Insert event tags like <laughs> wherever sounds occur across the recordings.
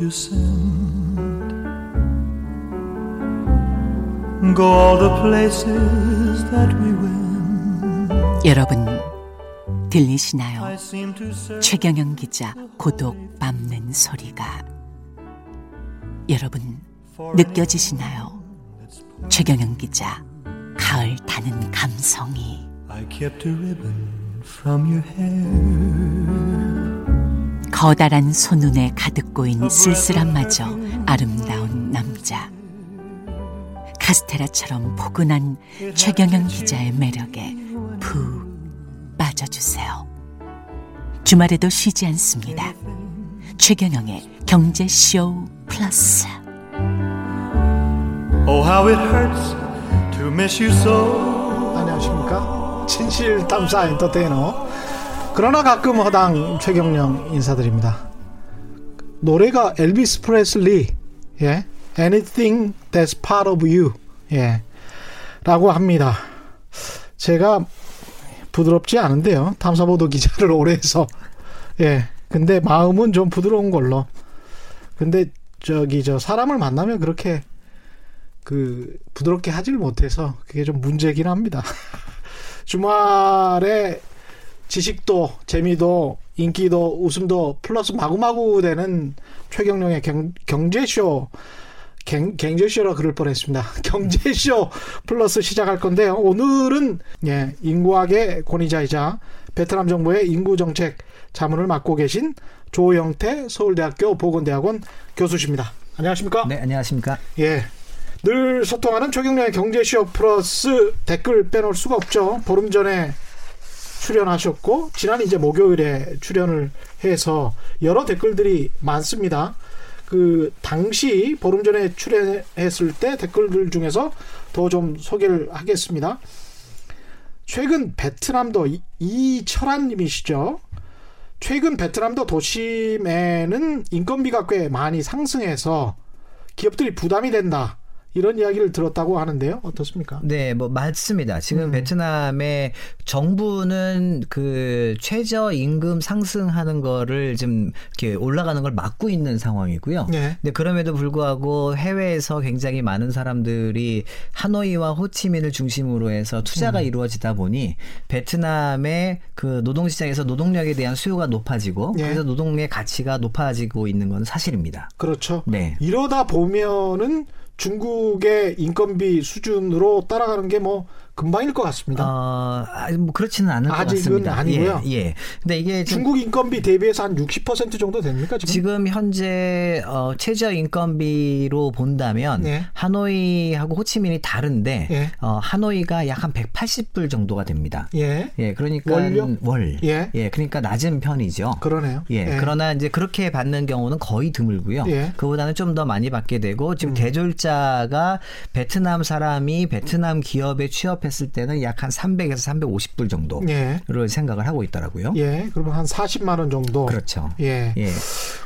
you send. Go all the places that we went. 여러분 들리시나요? I seem to search 최경영 기자 고독 밟는 소리가 여러분 느껴지시나요? 최경영 기자 가을 타는 감성이 I kept a ribbon from your hair. 커다란 손눈에 가득 고인 쓸쓸함마저 아름다운 남자 카스테라처럼 포근한 최경영 기자의 매력에 푹 빠져주세요. 주말에도 쉬지 않습니다. 최경영의 경제쇼 플러스 Oh, how it hurts to miss you so. 안녕하십니까 진실 탐사 엔터테이너 그러나 가끔 허당 최경령 인사드립니다. 노래가 엘비스 프레슬리 예 Anything That's Part of You 예 라고 합니다. 제가 부드럽지 않은데요. 탐사보도 기자를 <laughs> 오래 해서 예 근데 마음은 좀 부드러운 걸로. 근데 저기 저 사람을 만나면 그렇게 그 부드럽게 하질 못해서 그게 좀 문제긴 합니다. <laughs> 주말에 지식도 재미도 인기도 웃음도 플러스 마구마구 되는 최경령의 경, 경제쇼 경, 경제쇼라 그럴 뻔했습니다. <laughs> 경제쇼 플러스 시작할 건데요. 오늘은 예, 인구학의 권위자이자 베트남 정부의 인구 정책 자문을 맡고 계신 조영태 서울대학교 보건대학원 교수십니다. 안녕하십니까? 네, 안녕하십니까? 예. 늘 소통하는 최경련의 경제쇼 플러스 댓글 빼놓을 수가 없죠. 보름 전에 출연하셨고 지난 이제 목요일에 출연을 해서 여러 댓글들이 많습니다. 그 당시 보름 전에 출연했을 때 댓글들 중에서 더 좀 소개를 하겠습니다. 최근 베트남도 이- 이철환님이시죠. 최근 베트남도 도심에는 인건비가 꽤 많이 상승해서 기업들이 부담이 된다. 이런 이야기를 들었다고 하는데요. 어떻습니까? 네, 뭐 맞습니다. 지금 음. 베트남의 정부는 그 최저 임금 상승하는 거를 지금 이렇게 올라가는 걸 막고 있는 상황이고요. 네. 근데 그럼에도 불구하고 해외에서 굉장히 많은 사람들이 하노이와 호치민을 중심으로 해서 투자가 음. 이루어지다 보니 베트남의 그 노동 시장에서 노동력에 대한 수요가 높아지고 네. 그래서 노동의 가치가 높아지고 있는 건 사실입니다. 그렇죠. 네. 이러다 보면은 중국의 인건비 수준으로 따라가는 게 뭐 금방일 것 같습니다. 어, 아, 뭐 그렇지는 않을 것 같습니다. 아니고요. 예, 예. 근데 이게 좀 중국 인건비 대비해서 한 60% 정도 됩니까 지금? 지금 현재 어, 최저 인건비로 본다면 예. 하노이하고 호치민이 다른데 예. 어, 하노이가 약 한 180불 정도가 됩니다. 예, 예, 그러니까 월요? 월. 예. 그러니까 낮은 편이죠. 그러네요. 예, 그러나 이제 그렇게 받는 경우는 거의 드물고요. 예. 그보다는 좀 더 많이 받게 되고 지금 음. 대졸자가 베트남 사람이 베트남 기업에 취업 했을 때는 약 한 300에서 350불 정도를 예, 생각을 하고 있더라고요. 예, 그러면 한 40만 원 정도. 그렇죠. 예. 예.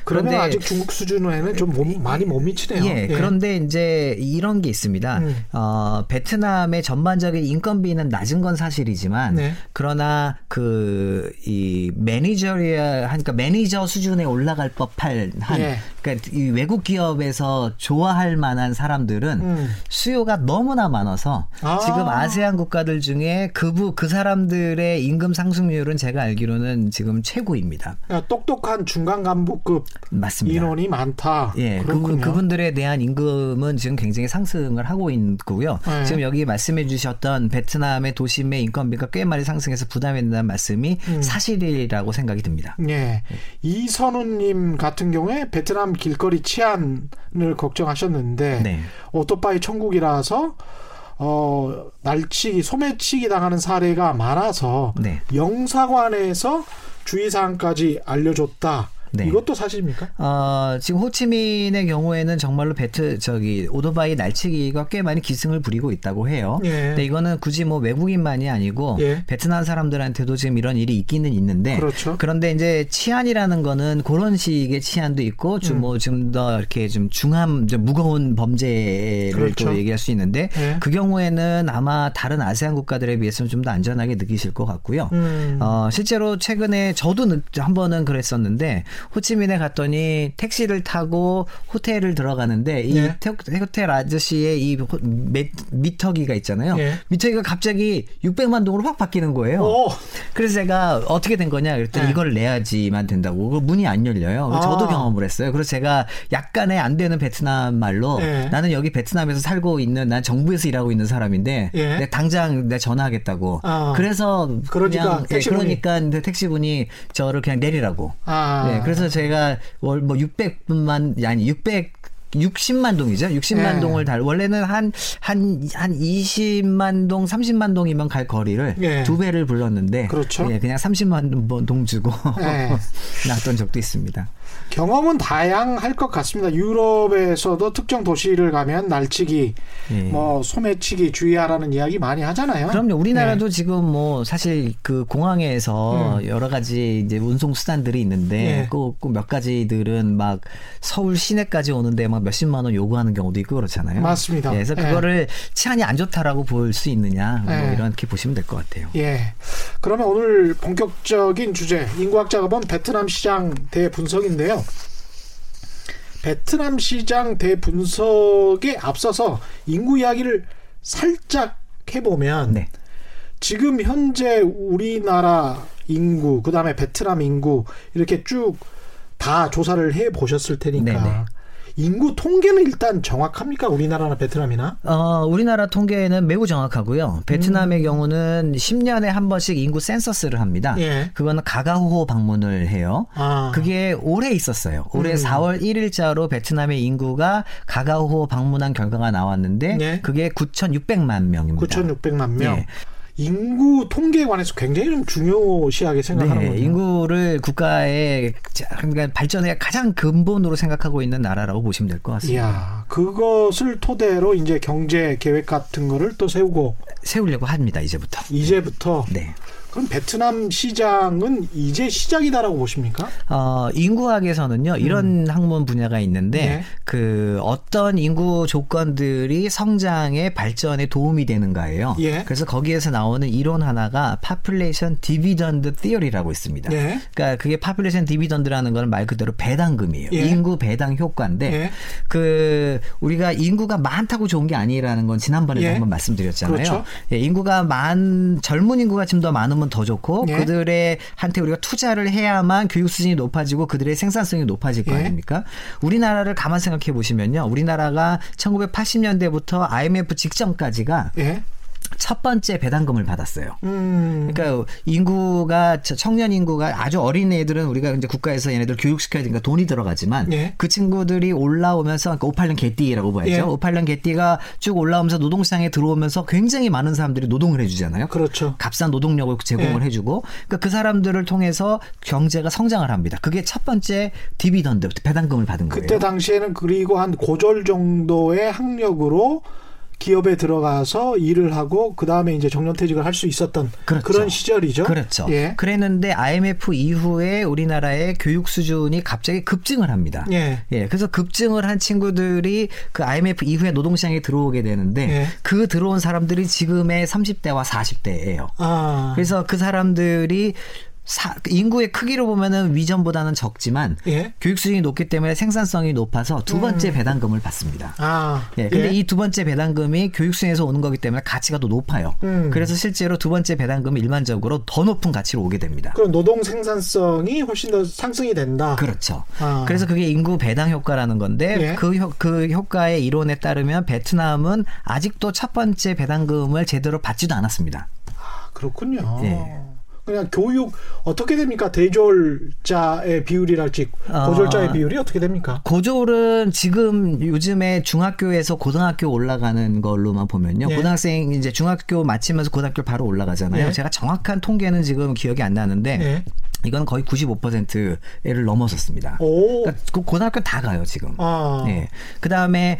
그러면 그런데- 아직 중국 수준에는 좀 못- 많이 못 미치네요. 예, 그런데 이제 이런 게 있습니다. 음. 어, 베트남의 전반적인 인건비는 낮은 건 사실이지만 네. 그러나 그 이 managerial 하니까 매니저 수준에 올라갈 법할 한 예. 그러니까 이 외국 기업에서 좋아할 만한 사람들은 음. 수요가 너무나 많아서 아. 지금 아세안 국가들 중에 그부 그 사람들의 임금 상승률은 제가 알기로는 지금 최고입니다. 그러니까 똑똑한 중간 간부급 맞습니다. 인원이 많다. 예, 그렇군요. 그분, 그분들에 대한 임금은 지금 굉장히 상승을 하고 있고요. 네. 지금 여기 말씀해 주셨던 베트남의 도심의 인건비가 꽤 많이 상승해서 부담이 된다는 말씀이 음. 사실이라고 생각이 듭니다. 예. 이선우님 같은 경우에 베트남 길거리 치안을 걱정하셨는데 네. 오토바이 천국이라서 어 날치기 소매치기 당하는 사례가 많아서 네. 영사관에서 주의사항까지 알려줬다. 네. 이것도 사실입니까? 어, 지금 호치민의 경우에는 정말로 베트 저기 오토바이 날치기가 꽤 많이 기승을 부리고 있다고 해요. 예. 근데 이거는 굳이 뭐 외국인만이 아니고 예. 베트남 사람들한테도 지금 이런 일이 있기는 있는데 그렇죠. 런데 이제 치안이라는 거는 그런 식의 치안도 있고 음. 좀뭐좀더 이렇게 좀 중함 좀 무거운 범죄를 그렇죠. 또 얘기할 수 있는데 예. 그 경우에는 아마 다른 아세안 국가들에 비해서는 좀 더 안전하게 느끼실 것 같고요. 음. 어, 실제로 최근에 저도 느- 한 번은 그랬었는데 호치민에 갔더니 택시를 타고 호텔을 들어가는데 이 예. 태- 호텔 아저씨의 이 호- 미- 미터기가 있잖아요. 예. 미터기가 갑자기 600만 동으로 확 바뀌는 거예요. 오. 그래서 제가 어떻게 된 거냐 그랬더니 네. 이걸 내야지만 된다고 그 문이 안 열려요. 아. 저도 경험을 했어요. 그래서 제가 약간의 안 되는 베트남 말로 네. 나는 여기 베트남에서 살고 있는 난 정부에서 일하고 있는 사람인데 예. 내가 당장 내가 전화하겠다고. 아. 그래서 그러니까 그냥 예, 택시분이. 그러니까 택시분이 저를 그냥 내리라고. 아. 네, 그래서 제가 월 뭐 600만 아니 600 60만 동이죠. 60만 예. 동을 달 원래는 한 한 한 20만 동, 30만 동이면 갈 거리를 예. 두 배를 불렀는데 그렇죠. 예, 그냥 30만 동 주고 <laughs> 예. 났던 적도 있습니다. 경험은 다양할 것 같습니다. 유럽에서도 특정 도시를 가면 날치기, 예. 뭐 소매치기 주의하라는 이야기 많이 하잖아요. 그럼요. 우리나라도 네. 지금 뭐 사실 그 공항에서 여러 가지 이제 운송 수단들이 있는데 예. 꼭몇 가지들은 막 서울 시내까지 오는데 막 몇십만 원 요구하는 경우도 있고 그렇잖아요. 맞습니다. 예, 그래서 예. 그거를 치안이 안 좋다라고 볼 수 있느냐 뭐 예. 이렇게 보시면 될 것 같아요. 예. 그러면 오늘 본격적인 주제 인구학자가 본 베트남 시장 대분석인데 요. 베트남 시장 대분석에 앞서서 인구 이야기를 살짝 해보면 네. 지금 현재 우리나라 인구 그다음에 베트남 인구 이렇게 쭉 다 조사를 해 보셨을 테니까 네네. 인구 통계는 일단 정확합니까 우리나라나 베트남이나 어, 우리나라 통계는 매우 정확하고요. 음. 베트남의 경우는 10년에 한 번씩 인구 센서스를 합니다. 예. 그거는 가가호 방문을 해요. 아. 그게 올해 있었어요. 올해 음. 4월 1일자로 베트남의 인구가 가가호 방문한 결과가 나왔는데 네. 그게 9,600만 명입니다. 9,600만 명. 예. 인구 통계에 관해서 굉장히 좀 중요시하게 생각하는 네, 거예요. 인구를 국가의 자- 그러니까 발전의 가장 근본으로 생각하고 있는 나라라고 보시면 될 것 같습니다. 이야, 그것을 토대로 이제 경제 계획 같은 거를 또 세우고 세우려고 합니다. 이제부터. 이제부터 네. 그럼 베트남 시장은 이제 시작이다라고 보십니까? 어, 인구학에서는요, 이런 학문 분야가 있는데, 음. 네. 그, 어떤 인구 조건들이 성장의 발전에 도움이 되는가예요. 예. 그래서 거기에서 나오는 이론 하나가 population dividend theory라고 있습니다. 예. 그러니까 그게 population dividend라는 건 말 그대로 배당금이에요. 예. 인구 배당 효과인데, 예. 그, 우리가 인구가 많다고 좋은 게 아니라는 건 지난번에도 예. 한번 말씀드렸잖아요. 그렇죠. 예, 인구가 많 젊은 인구가 좀 더 많 으면 더 좋고 예. 그들의 한테 우리가 투자를 해야만 교육 수준이 높아지고 그들의 생산성이 높아질 거 예. 아닙니까? 우리나라를 가만 생각해 보시면요. 우리나라가 1980년대부터 IMF 직전까지가 예. 첫 번째 배당금을 받았어요. 음. 그러니까 인구가 저 청년 인구가 아주 어린 애들은 우리가 이제 국가에서 얘네들 교육시켜야 되니까 돈이 들어가지만 예. 그 친구들이 올라오면서 그러니까 58년 개띠라고 봐야죠. 예. 58년 개띠가 쭉 올라오면서 노동시장에 들어오면서 굉장히 많은 사람들이 노동을 해주잖아요. 그렇죠. 값싼 노동력을 제공을 예. 해주고 그러니까 그 사람들을 통해서 경제가 성장을 합니다. 그게 첫 번째 디비던드 배당금을 받은 거예요. 그때 당시에는 그리고 한 고졸 정도의 학력으로 기업에 들어가서 일을 하고 그 다음에 이제 정년퇴직을 할 수 있었던 그 그렇죠. 런 시절이죠. 그렇죠. 예. 그랬는데 IMF 이후에 우리나라의 교육 수준이 갑자기 급증을 합니다. 예. 그래서 급증을 한 친구들이 그 IMF 이후에 노동시장에 들어오게 되는데 예. 그 들어온 사람들이 지금의 30대와 40대예요. 아. 그래서 그 사람들이 사- 인구의 크기로 보면은 위전보다는 적지만 예. 교육 수준이 높기 때문에 생산성이 높아서 두 번째 배당금을 받습니다. 아. 예, 근데 예. 이두 번째 배당금이 교육수에서 오는 거기 때문에 가치가 더 높아요. 음. 그래서 실제로 두 번째 배당금이 일반적으로 더 높은 가치로 오게 됩니다. 그럼 노동 생산성이 훨씬 더 상승이 된다. 그렇죠. 아. 그래서 그게 인구 배당 효과라는 건데 예. 그, 효, 그 효과의 이론에 따르면 베트남은 아직도 첫 번째 배당금을 제대로 받지도 않았습니다. 그렇군요. 예. 그냥 교육 어떻게 됩니까? 대졸자의 비율이랄지 고졸자의 아. 비율이 어떻게 됩니까? 고졸은 지금 요즘에 중학교에서 고등학교 올라가는 걸로만 보면요. 예. 고등학생 이제 중학교 마치면서 고등학교 바로 올라가잖아요. 예. 제가 정확한 통계는 지금 기억이 안 나는데 예. 이건 거의 95%를 넘어섰습니다. 오. 그러니까 그 고등학교 다 가요 지금. 아. 예. 그 다음에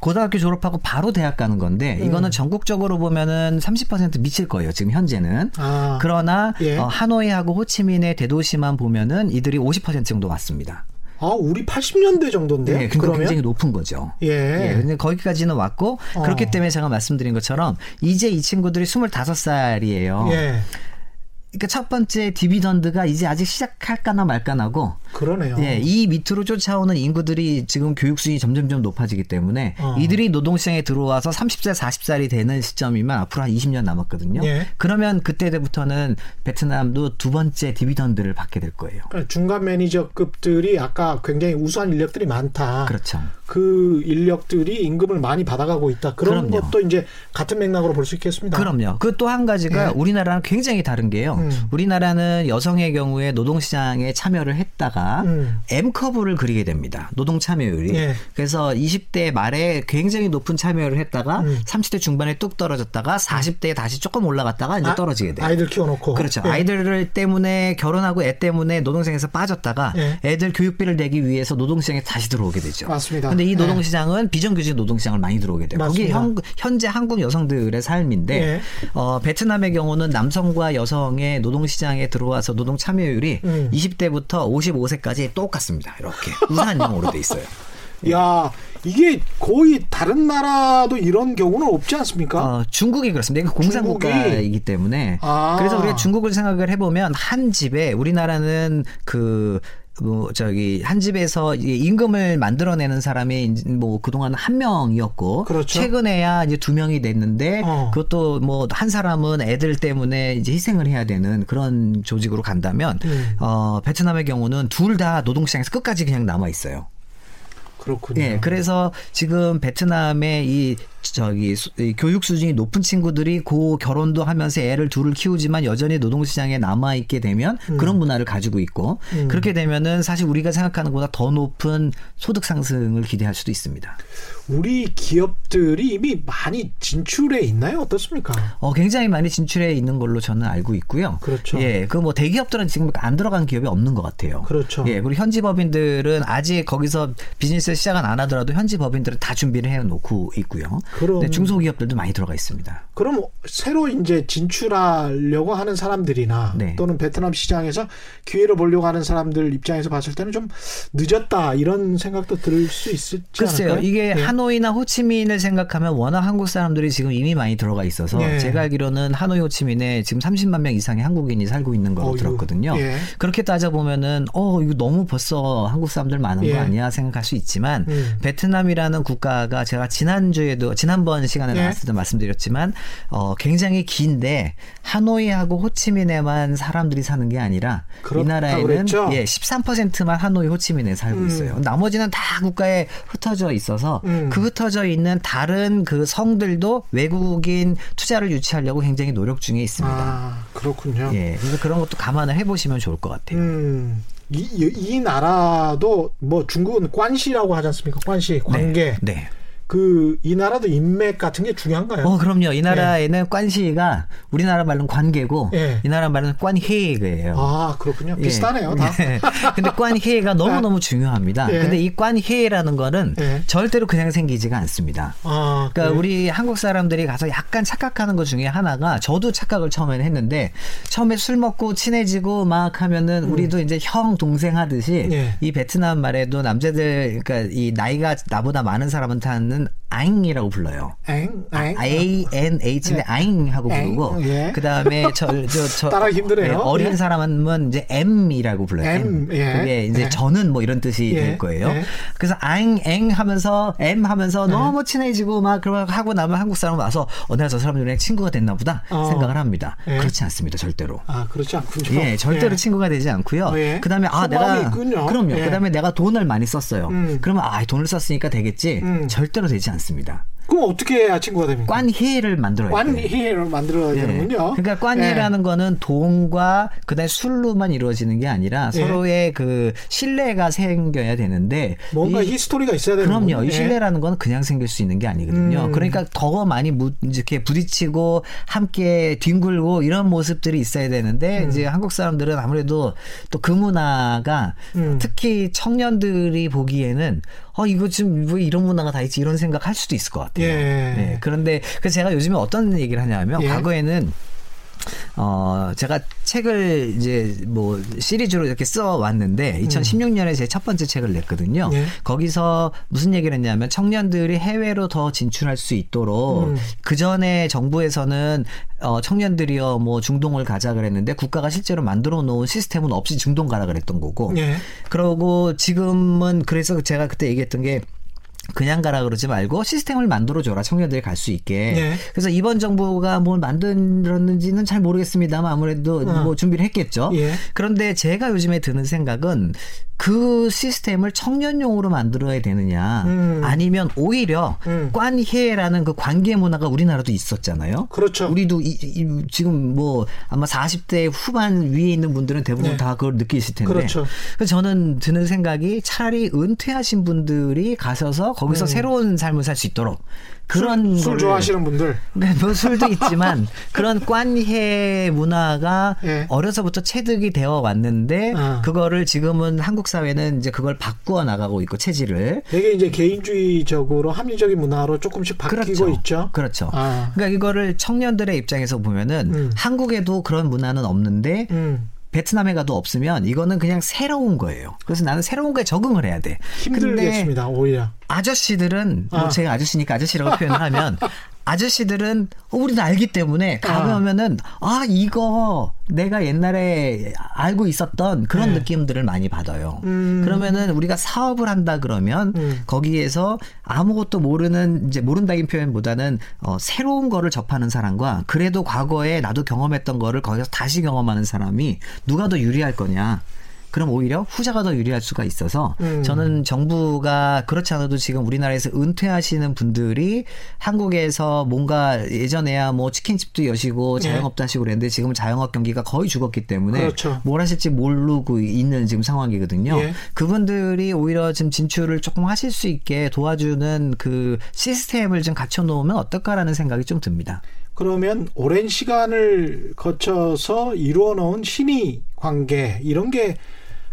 고등학교 졸업하고 바로 대학 가는 건데 음. 이거는 전국적으로 보면은 30% 미칠 거예요 지금 현재는. 아. 그러나 예. 어, 하노이하고 호치민의 대도시만 보면은 이들이 50% 정도 왔습니다. 아, 우리 80년대 정도인데요. 예, 그러니까 그러면 굉장히 높은 거죠. 예. 예, 근데 거기까지는 왔고 어. 그렇기 때문에 제가 말씀드린 것처럼 이제 이 친구들이 25살이에요. 예. 그러니까 첫 번째 디비던드가 이제 아직 시작할까나 말까나고 그러네요. 예, 이 밑으로 쫓아오는 인구들이 지금 교육 수준이 점점점 높아지기 때문에 어. 이들이 노동시장에 들어와서 30살, 40살이 되는 시점이면 앞으로 한 20년 남았거든요. 예. 그러면 그때부터는 베트남도 두 번째 dividend를 받게 될 거예요. 그러니까 중간 매니저급들이 아까 굉장히 우수한 인력들이 많다. 그렇죠. 그 인력들이 임금을 많이 받아가고 있다. 그런 그럼요. 것도 이제 같은 맥락으로 볼 수 있겠습니다. 그럼요. 그 또 한 가지가 예. 우리나라랑 굉장히 다른 게요. 음. 우리나라는 여성의 경우에 노동시장에 참여를 했다가 음. M커브를 그리게 됩니다. 노동 참여율이. 예. 그래서 20대 말에 굉장히 높은 참여를 했다가 음. 30대 중반에 뚝 떨어졌다가 40대에 다시 조금 올라갔다가 이제 아, 떨어지게 돼요. 아이들 키워놓고. 그렇죠. 예. 아이들을 때문에 결혼하고 애 때문에 노동시장에서 빠졌다가 예. 애들 교육비를 내기 위해서 노동시장에 다시 들어오게 되죠. 맞습니다. 근데 이 예. 노동시장은 비정규직 노동시장을 많이 들어오게 돼요. 거기 맞습니다. 현, 현재 한국 여성들의 삶인데 예. 어, 베트남의 경우는 남성과 여성의 노동 시장에 들어와서 노동 참여율이 음. 20대부터 55세까지 똑같습니다. 이렇게 우산형으로 돼 있어요. 야 이게 거의 다른 나라도 이런 경우는 없지 않습니까? 어, 중국이 그렇습니다. 이게 공산국가이기 때문에. 아. 그래서 우리가 중국을 생각을 해보면 한 집에 우리나라는 그, 뭐, 저기, 한 집에서 이 임금을 만들어내는 사람이 뭐 그동안 한 명이었고. 그렇죠. 최근에야 이제 두 명이 됐는데. 어. 그것도 뭐 한 사람은 애들 때문에 이제 희생을 해야 되는 그런 조직으로 간다면. 음. 어, 베트남의 경우는 둘 다 노동시장에서 끝까지 그냥 남아 있어요. 그렇군요. 예, 그래서 지금 베트남의 이 저기 수- 교육 수준이 높은 친구들이 고 결혼도 하면서 애를 둘을 키우지만 여전히 노동시장에 남아 있게 되면 그런 문화를 가지고 있고 음. 그렇게 되면은 사실 우리가 생각하는 것보다 더 높은 소득 상승을 기대할 수도 있습니다. 우리 기업들이 이미 많이 진출해 있나요? 어떻습니까? 어, 굉장히 많이 진출해 있는 걸로 저는 알고 있고요. 그렇죠. 예, 그 뭐 대기업들은 지금 안 들어간 기업이 없는 것 같아요. 그렇죠. 예, 그리고 현지 법인들은 아직 거기서 비즈니스 시작은 안 하더라도 현지 법인들은 다 준비를 해 놓고 있고요. 그럼- 근데 중소기업들도 많이 들어가 있습니다. 그럼 새로 이제 진출하려고 하는 사람들이나 네. 또는 베트남 시장에서 기회를 보려고 하는 사람들 입장에서 봤을 때는 좀 늦었다 이런 생각도 들수 있을지 글쎄요, 않을까요? 이게 예. 하노이나 호치민을 생각하면 워낙 한국 사람들이 지금 이미 많이 들어가 있어서 예. 제가 알기로는 하노이 호치민에 지금 30만 명 이상의 한국인이 살고 있는 걸로 어이구, 들었거든요. 예. 그렇게 따져 보면은 어 이거 너무 벌써 한국 사람들 많은 예. 거 아니야 생각할 수 있지만 음. 베트남이라는 국가가 제가 지난주에도 지난 번 시간에 예. 나왔을 때 말씀드렸지만 어 굉장히 긴데 하노이하고 호치민에만 사람들이 사는 게 아니라 이 나라에는 그랬죠? 예 13%만 하노이 호치민에 살고 음. 있어요. 나머지는 다 국가에 흩어져 있어서 음. 그 흩어져 있는 다른 그 성들도 외국인 투자를 유치하려고 굉장히 노력 중에 있습니다. 아 그렇군요. 예, 그래서 그런 것도 감안을 해보시면 좋을 것 같아요. 음, 이, 이, 이 나라도 뭐 중국은 관시라고 하지 않습니까? 관시 관계. 네. 네. 그 이 나라도 인맥 같은 게 중요한가요? 어, 그럼요. 이 나라에는 관시가 우리나라 말로는 관계고 예. 이 나라 말로는 관회예요. 아 그렇군요. 예. 비슷하네요. 다. 예. 근데 관회가 <laughs> 너무너무 중요합니다. 예. 근데 이 관회라는 거는 예. 절대로 그냥 생기지가 않습니다. 아, 그러니까 그래요? 우리 한국 사람들이 가서 약간 착각하는 것 중에 하나가 저도 착각을 처음에는 했는데 처음에 술 먹고 친해지고 막 하면은 우리도 이제 형 동생 하듯이 음. 예. 이 베트남 말에도 남자들 그러니까 이 나이가 나보다 많은 사람한테는 아잉이라고 불러요. 엥, 엥. A N H인데 아잉 하고 엥, 부르고 예. 그다음에 저저저 <laughs> 따라하기 힘드네요. 어린 예. 사람은 이제 M이라고 불러요. M, 예. 그게 이제 예. 저는 뭐 이런 뜻이 예. 될 거예요. 예. 그래서 아잉 엥 하면서 M 하면서 네. 너무 친해지고 막 그러고 하고 나면 한국 사람 와서 어 내가 저 사람들이랑 친구가 됐나 보다 어. 생각을 합니다. 예. 그렇지 않습니다. 절대로. 아 그렇지 않군요. 예, 절대로 예. 친구가 되지 않고요. 어, 예. 그다음에 아 내가 있군요. 그럼요. 예. 그다음에 내가 돈을 많이 썼어요. 음. 그러면 아 돈을 썼으니까 되겠지. 음. 절대로 되지 않습니다. 그럼 어떻게 해야 친구가 됩니까? 관회를 만들어야. 관회를 만들어야 예. 되는군요. 그러니까 관회라는 거는 돈과 그다음에 술로만 이루어지는 게 아니라 예. 서로의 그 신뢰가 생겨야 되는데 뭔가 이- 히스토리가 있어야 되는 그럼요. 이 예. 신뢰라는 건 그냥 생길 수 있는 게 아니거든요. 음. 그러니까 더 많이 무, 이렇게 부딪히고 함께 뒹굴고 이런 모습들이 있어야 되는데 음. 이제 한국 사람들은 아무래도 또 그 문화가 음. 특히 청년들이 보기에는 어 이거 지금 왜 이런 문화가 다 있지 이런 생각 할 수도 있을 것 같아요. 예. 네. 그런데 그래서 제가 요즘에 어떤 얘기를 하냐면 예. 과거에는 어 제가 책을 이제 뭐 시리즈로 이렇게 써 왔는데 2016년에 제 첫 번째 책을 냈거든요. 예. 거기서 무슨 얘기를 했냐면 청년들이 해외로 더 진출할 수 있도록 음. 그 전에 정부에서는 어 청년들이요 뭐 중동을 가자 그랬는데 국가가 실제로 만들어 놓은 시스템은 없이 중동 가라 그랬던 거고. 예. 그러고 지금은 그래서 제가 그때 얘기했던 게 그냥 가라 그러지 말고 시스템을 만들어 줘라 청년들이 갈 수 있게. 네. 그래서 이번 정부가 뭘 만들었는지는 잘 모르겠습니다만 아무래도 어. 뭐 준비를 했겠죠. 예. 그런데 제가 요즘에 드는 생각은 그 시스템을 청년용으로 만들어야 되느냐 음. 아니면 오히려 음. 관회라는 그 관계 문화가 우리나라도 있었잖아요. 그렇죠. 우리도 이, 이- 지금 뭐 아마 40대 후반 위에 있는 분들은 대부분 네. 다 그걸 느끼실 텐데. 그렇죠. 그래서 저는 드는 생각이 차라리 은퇴하신 분들이 가셔서 거기서 새로운 삶을 살 수 있도록 그런 음. 술, 술 좋아하시는 분들. 네, 뭐 술도 있지만 <laughs> 그런 관해 문화가 예. 어려서부터 체득이 되어 왔는데 아. 그거를 지금은 한국 사회는 이제 그걸 바꾸어 나가고 있고 체질을 되게 이제 개인주의적으로 합리적인 문화로 조금씩 바뀌고 그렇죠. 있죠. 그렇죠. 아. 그러니까 이거를 청년들의 입장에서 보면은 음. 한국에도 그런 문화는 없는데 음. 베트남에 가도 없으면 이거는 그냥 새로운 거예요. 그래서 나는 새로운 거에 적응을 해야 돼. 힘들겠습니다. 오히려. 아저씨들은 뭐 아. 제가 아저씨니까 아저씨라고 표현을 하면 <laughs> 아저씨들은 어, 우리는 알기 때문에 가면은 아 이거 내가 옛날에 알고 있었던 그런 네. 느낌들을 많이 받아요. 음. 그러면은 우리가 사업을 한다 그러면 음. 거기에서 아무것도 모르는 이제 모른다긴 표현보다는 어, 새로운 거를 접하는 사람과 그래도 과거에 나도 경험했던 거를 거기서 다시 경험하는 사람이 누가 더 유리할 거냐. 그럼 오히려 후자가 더 유리할 수가 있어서 음. 저는 정부가 그렇지 않아도 지금 우리나라에서 은퇴하시는 분들이 한국에서 뭔가 예전에야 뭐 치킨집도 여시고 네. 자영업도 하시고 그랬는데 지금은 자영업 경기가 거의 죽었기 때문에 그렇죠. 뭘 하실지 모르고 있는 지금 상황이거든요. 예. 그분들이 오히려 지금 진출을 조금 하실 수 있게 도와주는 그 시스템을 좀 갖춰놓으면 어떨까라는 생각이 좀 듭니다. 그러면 오랜 시간을 거쳐서 이루어 놓은 신의 관계 이런 게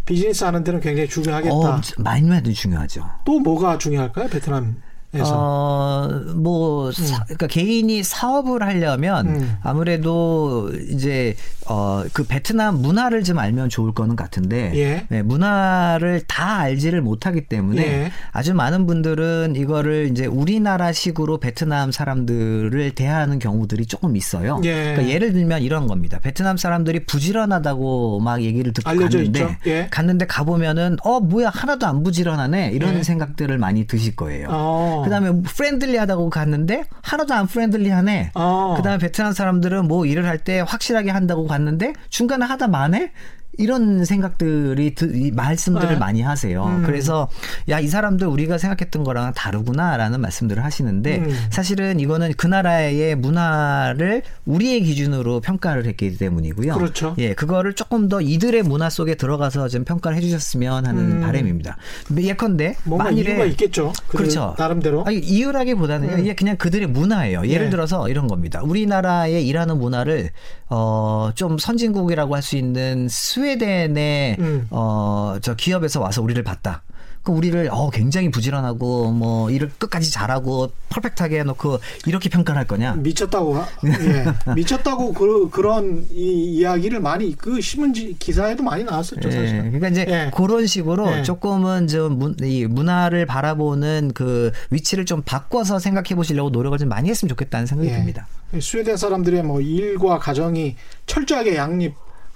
비즈니스 하는 데는 굉장히 중요하겠다. 어, 많이 많이 중요하죠. 또 뭐가 중요할까요? 베트남에서. 어, 뭐, 사- 그러니까 개인이 사업을 하려면 음. 아무래도 이제, 어, 그 베트남 문화를 좀 알면 좋을 거는 같은데, 예. 네, 문화를 다 알지를 못하기 때문에 예. 아주 많은 분들은 이거를 이제 우리나라식으로 베트남 사람들을 대하는 경우들이 조금 있어요. 예. 그러니까 예를 들면 이런 겁니다. 베트남 사람들이 부지런하다고 막 얘기를 듣고 갔는데. 예. 갔는데 가보면은, 어, 뭐야, 하나도 안 부지런하네. 이런 예. 생각들을 많이 드실 거예요. 어. 그다음에 friendly하다고 갔는데 하나도 안 friendly하네. 어. 그다음에 베트남 사람들은 뭐 일을 할 때 확실하게 한다고 갔는데 중간에 하다 마네. 이런 생각들이 드- 말씀들을 네. 많이 하세요. 음. 그래서 야 이 사람들 우리가 생각했던 거랑 다르구나라는 말씀들을 하시는데 음. 사실은 이거는 그 나라의 문화를 우리의 기준으로 평가를 했기 때문이고요. 그렇죠. 예, 그거를 조금 더 이들의 문화 속에 들어가서 좀 평가를 해주셨으면 하는 음. 바람입니다. 예컨대 뭔가 만일에 이유가 있겠죠. 그들 그렇죠. 나름대로. 아니, 이유라기보다는요. 음. 이게 그냥 그들의 문화예요. 예를 예. 들어서 이런 겁니다. 우리나라의 일하는 문화를 어 좀 선진국이라고 할 수 있는 스웨 덴의 음. 어저 기업에서 와서 우리를 봤다. 그 우리를 어 굉장히 부지런하고 뭐 일을 끝까지 잘하고 퍼펙트하게 해놓고 이렇게 평가를 할 거냐? 미쳤다고 하- 예. 미쳤다고 그 그런 이 이야기를 많이 그 신문지 기사에도 많이 나왔었죠 예, 사실. 그러니까 이제 예. 그런 식으로 예. 조금은 좀 문, 이 문화를 바라보는 그 위치를 좀 바꿔서 생각해 보시려고 노력을 좀 많이 했으면 좋겠다는 생각이 예. 듭니다. 스웨덴 사람들의 뭐 일과 가정이 철저하게 양립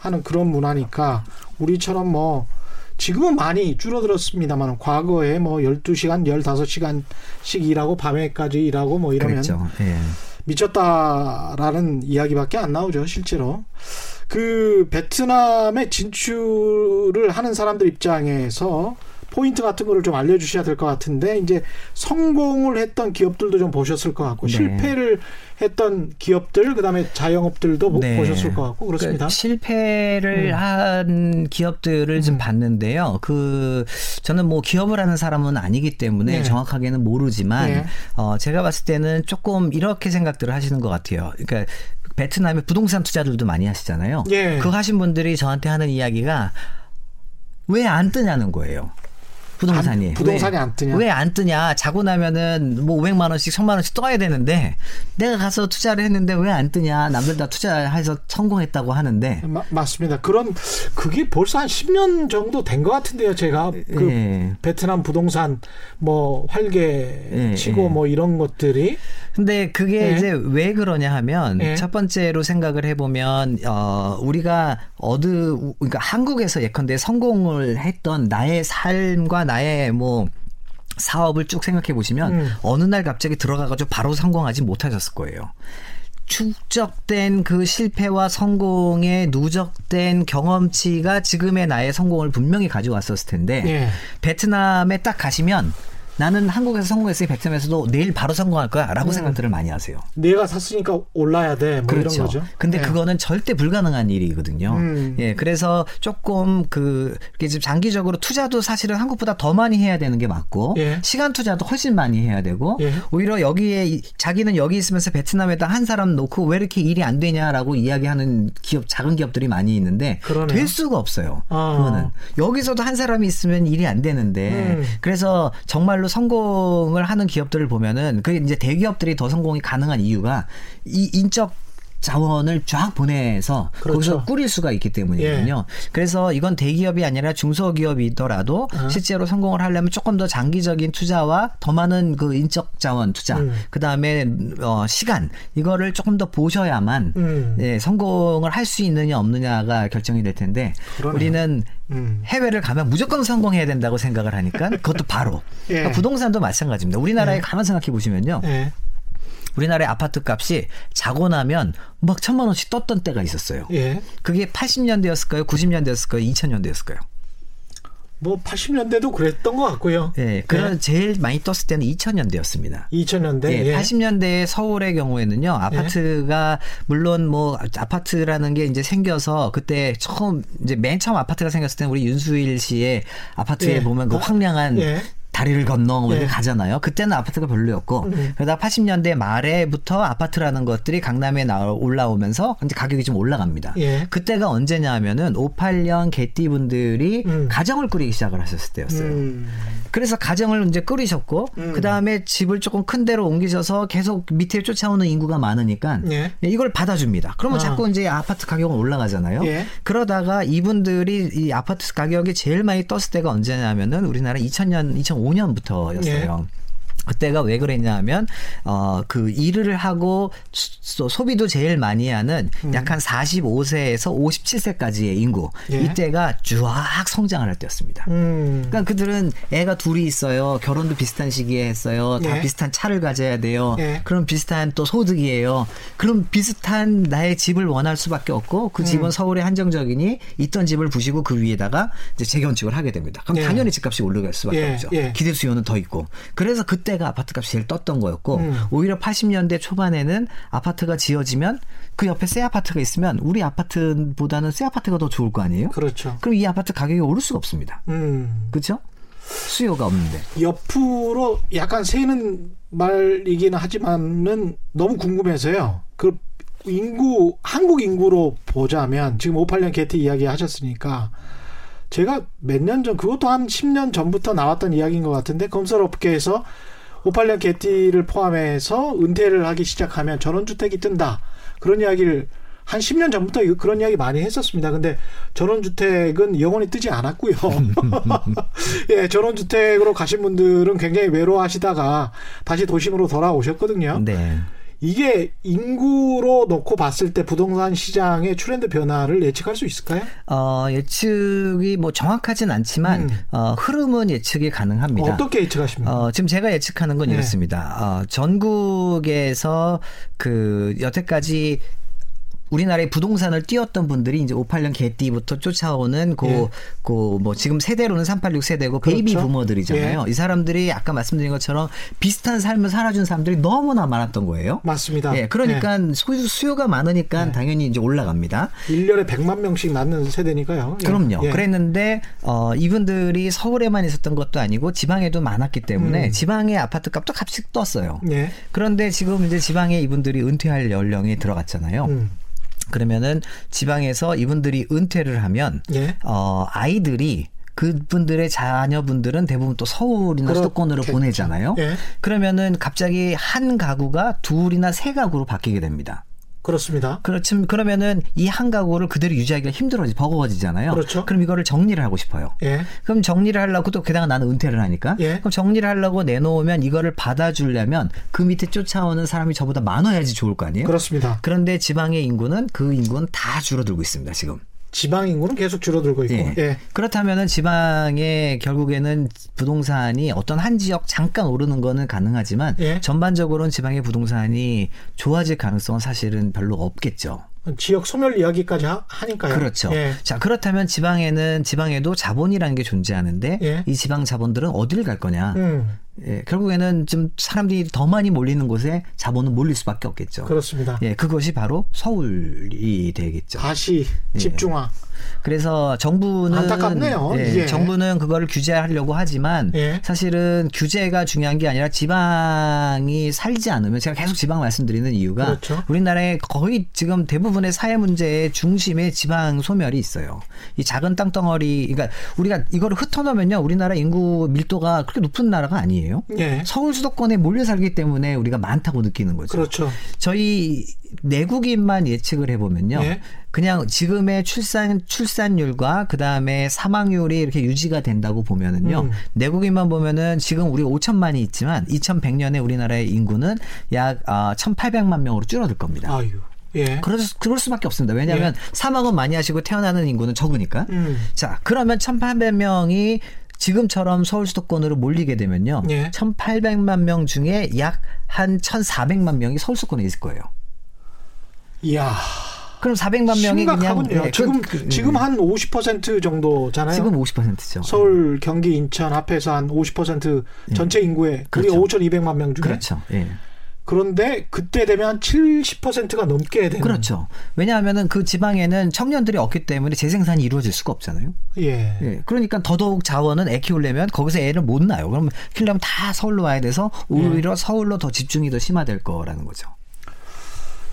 하는 그런 문화니까 우리처럼 뭐 지금은 많이 줄어들었습니다만 과거에 뭐 12시간, 15시간씩 일하고 밤에까지 일하고 뭐 이러면 그랬죠. 예. 미쳤다라는 이야기밖에 안 나오죠, 실제로. 그 베트남에 진출을 하는 사람들 입장에서 포인트 같은 거를 좀 알려주셔야 될 것 같은데 이제 성공을 했던 기업들도 좀 보셨을 것 같고 네. 실패를 했던 기업들 그다음에 자영업들도 보- 네. 보셨을 것 같고 그렇습니다. 그러니까 실패를 음. 한 기업들을 좀 봤는데요. 그 저는 뭐 기업을 하는 사람은 아니기 때문에 네. 정확하게는 모르지만 네. 어 제가 봤을 때는 조금 이렇게 생각들을 하시는 것 같아요. 그러니까 베트남에 부동산 투자들도 많이 하시잖아요. 예. 그거 하신 분들이 저한테 하는 이야기가 왜 안 뜨냐는 거예요. 부동산이 안- 부동산이 왜, 안 뜨냐? 왜 안 뜨냐? 자고 나면은 뭐 500만 원씩, 1000만 원씩 떠야 되는데 내가 가서 투자를 했는데 왜 안 뜨냐? 남들 다 투자해서 성공했다고 하는데 마- 맞습니다. 그런 그게 벌써 한 10년 정도 된 것 같은데요. 제가 그 예. 베트남 부동산 뭐 활개 예, 치고 예. 뭐 이런 것들이 근데 그게 예. 이제 왜 그러냐 하면 예. 첫 번째로 생각을 해 보면 어 우리가 어느 그러니까 한국에서 예컨대 성공을 했던 나의 삶과 나의 뭐 사업을 쭉 생각해 보시면 음. 어느 날 갑자기 들어가가지고 바로 성공하지 못하셨을 거예요. 축적된 그 실패와 성공의 누적된 경험치가 지금의 나의 성공을 분명히 가져왔었을 텐데 예. 베트남에 딱 가시면 나는 한국에서 성공했으니 베트남에서도 내일 바로 성공할 거야라고 생각들을 많이 하세요. 내가 샀으니까 올라야 돼. 뭐 그렇죠. 이런 거죠. 근데 예. 그거는 절대 불가능한 일이거든요. 음. 예, 그래서 조금 그 이렇게 좀 장기적으로 투자도 사실은 한국보다 더 많이 해야 되는 게 맞고 예. 시간 투자도 훨씬 많이 해야 되고 예. 오히려 여기에 이- 자기는 여기 있으면서 베트남에다 한 사람 놓고 왜 이렇게 일이 안 되냐라고 이야기하는 기업 작은 기업들이 많이 있는데 그러네요. 될 수가 없어요. 아. 그거는 여기서도 한 사람이 있으면 일이 안 되는데 음. 그래서 정말로 성공을 하는 기업들을 보면은 그게 이제 대기업들이 더 성공이 가능한 이유가 이 인적 자원을 쫙 보내서 그렇죠. 거기서 꾸릴 수가 있기 때문이거든요. 그래서 이건 대기업이 아니라 중소기업이더라도 어. 실제로 성공을 하려면 조금 더 장기적인 투자와 더 많은 그 인적 자원 투자, 음. 그 다음에 어, 시간 이거를 조금 더 보셔야만 음. 예, 성공을 할 수 있느냐 없느냐가 결정이 될 텐데 그러네요. 우리는 음. 해외를 가면 무조건 성공해야 된다고 생각을 하니까 그것도 바로 <laughs> 예. 그러니까 부동산도 마찬가지입니다. 우리나라에 예. 가만 생각해 보시면요. 예. 우리나라의 아파트 값이 자고 나면 막 천만 원씩 떴던 때가 있었어요. 예. 그게 80년대였을까요? 90년대였을까요? 2000년대였을까요? 뭐 80년대도 그랬던 것 같고요. 예, 그런 제일 많이 떴을 때는 2000년대였습니다. 2000년대. 예, 예. 80년대 서울의 경우에는요, 아파트가, 물론 뭐, 아파트라는 게 이제 생겨서, 그때 처음, 이제 맨 처음 아파트가 생겼을 때는 우리 윤수일 씨의 아파트에 예. 보면 그 아, 황량한 예. 다리를 건너 뭐 이렇게 예. 가잖아요. 그때는 아파트가 별로였고, 음. 그러다 80년대 말에부터 아파트라는 것들이 강남에 나 올라오면서 이제 가격이 좀 올라갑니다. 예. 그때가 언제냐 하면은 58년 개띠 분들이 음. 가정을 꾸리기 시작을 하셨을 때였어요. 음. 그래서 가정을 이제 꾸리셨고 음. 그 다음에 집을 조금 큰 데로 옮기셔서 계속 밑에 쫓아오는 인구가 많으니까 예. 이걸 받아줍니다. 그러면 아. 자꾸 이제 아파트 가격은 올라가잖아요. 예. 그러다가 이분들이 이 아파트 가격이 제일 많이 떴을 때가 언제냐면은 우리나라 2000년, 2005 년부터였어요. 예. 그때가 왜 그랬냐 하면 어 그 일을 하고 소, 소비도 제일 많이 하는 약한 45세에서 57세까지의 인구 음. 예. 이때가 쫙 성장을 할 때였습니다. 음. 그러니까 그들은 애가 둘이 있어요. 결혼도 비슷한 시기에 했어요. 다 예. 비슷한 차를 가져야 돼요. 예. 그럼 비슷한 또 소득이에요. 그럼 비슷한 나의 집을 원할 수밖에 없고 음. 그 집은 서울에 한정적이니 있던 집을 부시고 그 위에다가 이제 재건축을 하게 됩니다. 그럼 예. 당연히 집값이 올라갈 수밖에 예, 없죠. 예. 기대 수요는 더 있고. 그래서 그때 가 아파트값이 제일 떴던 거였고 음. 오히려 80년대 초반에는 아파트가 지어지면 그 옆에 새 아파트가 있으면 우리 아파트보다는 새 아파트가 더 좋을 거 아니에요? 그렇죠. 그럼 이 아파트 가격이 오를 수가 없습니다. 음. 그렇죠? 수요가 없는데. 옆으로 약간 새는 말이기는 하지만은 너무 궁금해서요. 그 인구 한국 인구로 보자면 지금 58년 개티 이야기 하셨으니까 제가 몇 년 전 그것도 한 10년 전부터 나왔던 이야기인 것 같은데 건설업계에서 58년 개티를 포함해서 은퇴를 하기 시작하면 전원주택이 뜬다 그런 이야기를 한 10년 전부터 그런 이야기 많이 했었습니다. 근데 전원주택은 영원히 뜨지 않았고요. <laughs> 예, 전원주택으로 가신 분들은 굉장히 외로워하시다가 다시 도심으로 돌아오셨거든요. 네. 이게 인구로 놓고 봤을 때 부동산 시장의 트렌드 변화를 예측할 수 있을까요? 어, 예측이 뭐 정확하진 않지만 음. 어, 흐름은 예측이 가능합니다. 어떻게 예측하십니까? 어, 지금 제가 예측하는 건 네. 이렇습니다. 어, 전국에서 그 여태까지 우리나라의 부동산을 띄웠던 분들이 이제 58년 개띠부터 쫓아오는 고, 예. 고, 뭐, 지금 세대로는 386 세대고 베이비 그렇죠. 부머들이잖아요. 이 사람들이 아까 말씀드린 것처럼 비슷한 삶을 살아준 사람들이 너무나 많았던 거예요. 맞습니다. 예, 그러니까 소유, 수요가 많으니까 당연히 이제 올라갑니다. 예. 1년에 100만 명씩 낳는 세대니까요. 예. 그럼요. 예. 그랬는데 어 이분들이 서울에만 있었던 것도 아니고 지방에도 많았기 때문에 음. 지방의 아파트 값도 값이 떴어요. 예. 그런데 지금 이제 지방에 이분들이 은퇴할 연령에 들어갔잖아요. 음. 그러면은 지방에서 이분들이 은퇴를 하면 예. 어 아이들이 그분들의 자녀분들은 대부분 또 서울이나. 수도권으로 보내잖아요. 예. 그러면은 갑자기 한 가구가 둘이나 세 가구로 바뀌게 됩니다. 그렇습니다. 그렇지 그러면은 이 한 가구를 그대로 유지하기가 힘들어지 버거워지잖아요. 그렇죠. 럼 이거를 정리를 하고 싶어요. 예. 그럼 정리를 하려고 또 게다가 나는 은퇴를 하니까 예. 그럼 정리를 하려고 내놓으면 이거를 받아주려면 그 밑에 쫓아오는 사람이 저보다 많아야지 좋을 거 아니에요. 그렇습니다. 그런데 지방의 인구는 그 인구는 다 줄어들고 있습니다 지금. 지방 인구는 계속 줄어들고 있고. 예. 예. 그렇다면은 지방에 결국에는 부동산이 어떤 한 지역 잠깐 오르는 거는 가능하지만 예. 전반적으로는 지방의 부동산이 좋아질 가능성은 사실은 별로 없겠죠. 지역 소멸 이야기까지 하, 니까요 그렇죠. 예. 자, 그렇다면 지방에는 지방에도 자본이라는 게 존재하는데 예. 이 지방 자본들은 어디를 갈 거냐? 음, 예, 결국에는 좀 사람들이 더 많이 몰리는 곳에 자본은 몰릴 수밖에 없겠죠. 그렇습니다. 예, 그것이 바로 서울이 되겠죠. 다시 집중화. 그래서 정부는 안타깝네요, 예, 이게. 정부는 그거를 규제하려고 하지만 예. 사실은 규제가 중요한 게 아니라 지방이 살지 않으면 제가 계속 지방 말씀드리는 이유가 그렇죠. 우리나라의 거의 지금 대부분의 사회 문제의 중심에 지방 소멸이 있어요. 이 작은 땅덩어리 그러니까 우리가 이거를 흩어놓으면요. 우리나라 인구 밀도가 그렇게 높은 나라가 아니에요. 예. 서울 수도권에 몰려 살기 때문에 우리가 많다고 느끼는 거죠. 그렇죠. 저희 내국인만 예측을 해보면요. 예. 그냥 지금의 출산 출산율과 그 다음에 사망률이 이렇게 유지가 된다고 보면은요. 음. 내국인만 보면은 지금 우리 5천만이 있지만 2100년에 우리나라의 인구는 약 아, 1,800만 명으로 줄어들 겁니다. 아유. 예. 그럴, 수- 그럴 수밖에 없습니다. 왜냐하면 사망은 많이 하시고 태어나는 인구는 적으니까. 음. 자, 그러면 1,800명이 지금처럼 서울 수도권으로 몰리게 되면요. 예. 1,800만 명 중에 약 한 1,400만 명이 서울 수도권에 있을 거예요. 이야. 그럼 400만 명이 그냥 심각하군요. 예, 지금 그- 그- 지금 한50% 정도잖아요. 지금 50%죠. 서울, 경기, 인천 합해서 한 50% 전체 인구의 그렇죠. 우리 5,200만 명 중에 그렇죠. 예. 그런데 그때 되면 한 70%가 넘게 되는 그렇죠. 왜냐하면은 그 지방에는 청년들이 없기 때문에 재생산이 이루어질 수가 없잖아요. 예. 예. 그러니까 더더욱 자원은 애 키우려면 거기서 애를 못 낳아요. 그럼 키우려면 다 서울로 와야 돼서 오히려 서울로 더 집중이 더 심화될 거라는 거죠.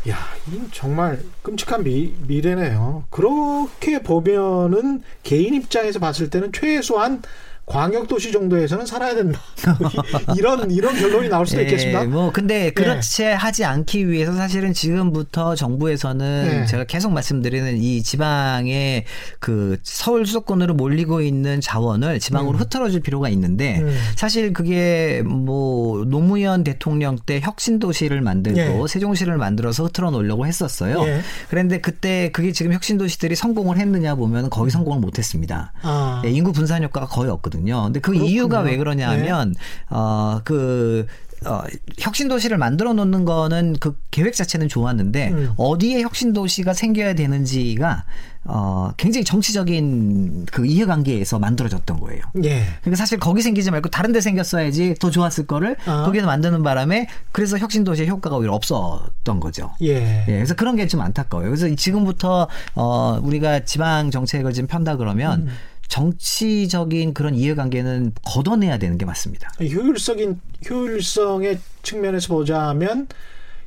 야, 이 정말 끔찍한 미, 미래네요. 그렇게 보면은 개인 입장에서 봤을 때는 최소한 광역 도시 정도에서는 살아야 된다. <laughs> 이런 이런 결론이 나올 수도 있겠습니다. 예, 뭐 근데 그렇지 하지 않기 위해서 사실은 지금부터 정부에서는 예. 제가 계속 말씀드리는 이 지방의 그 서울 수도권으로 몰리고 있는 자원을 지방으로 흩어줄 필요가 있는데 음. 사실 그게 뭐 노무현 대통령 때 혁신 도시를 만들고 예. 세종시를 만들어서 흐트러 놓으려고 했었어요. 예. 그런데 그때 그게 지금 혁신 도시들이 성공을 했느냐 보면 거의 성공을 못 했습니다. 아, 예, 인구 분산 효과가 거의 없거든요. 근데 그 그렇군요. 이유가 왜 그러냐 하면 어, 그 어, 혁신 도시를 만들어 놓는 거는 그 계획 자체는 좋았는데 음. 어디에 혁신 도시가 생겨야 되는지가 어, 굉장히 정치적인 그 이해관계에서 만들어졌던 거예요. 예. 그러니까 사실 거기 생기지 말고 다른 데 생겼어야지 더 좋았을 거를 아. 거기서 만드는 바람에 그래서 혁신 도시의 효과가 오히려 없었던 거죠. 예. 예, 그래서 그런 게 좀 안타까워요. 그래서 지금부터 어 우리가 지방 정책을 지금 편다 그러면 음. 정치적인 그런 이해관계는 걷어내야 되는 게 맞습니다. 효율적인 효율성의 측면에서 보자면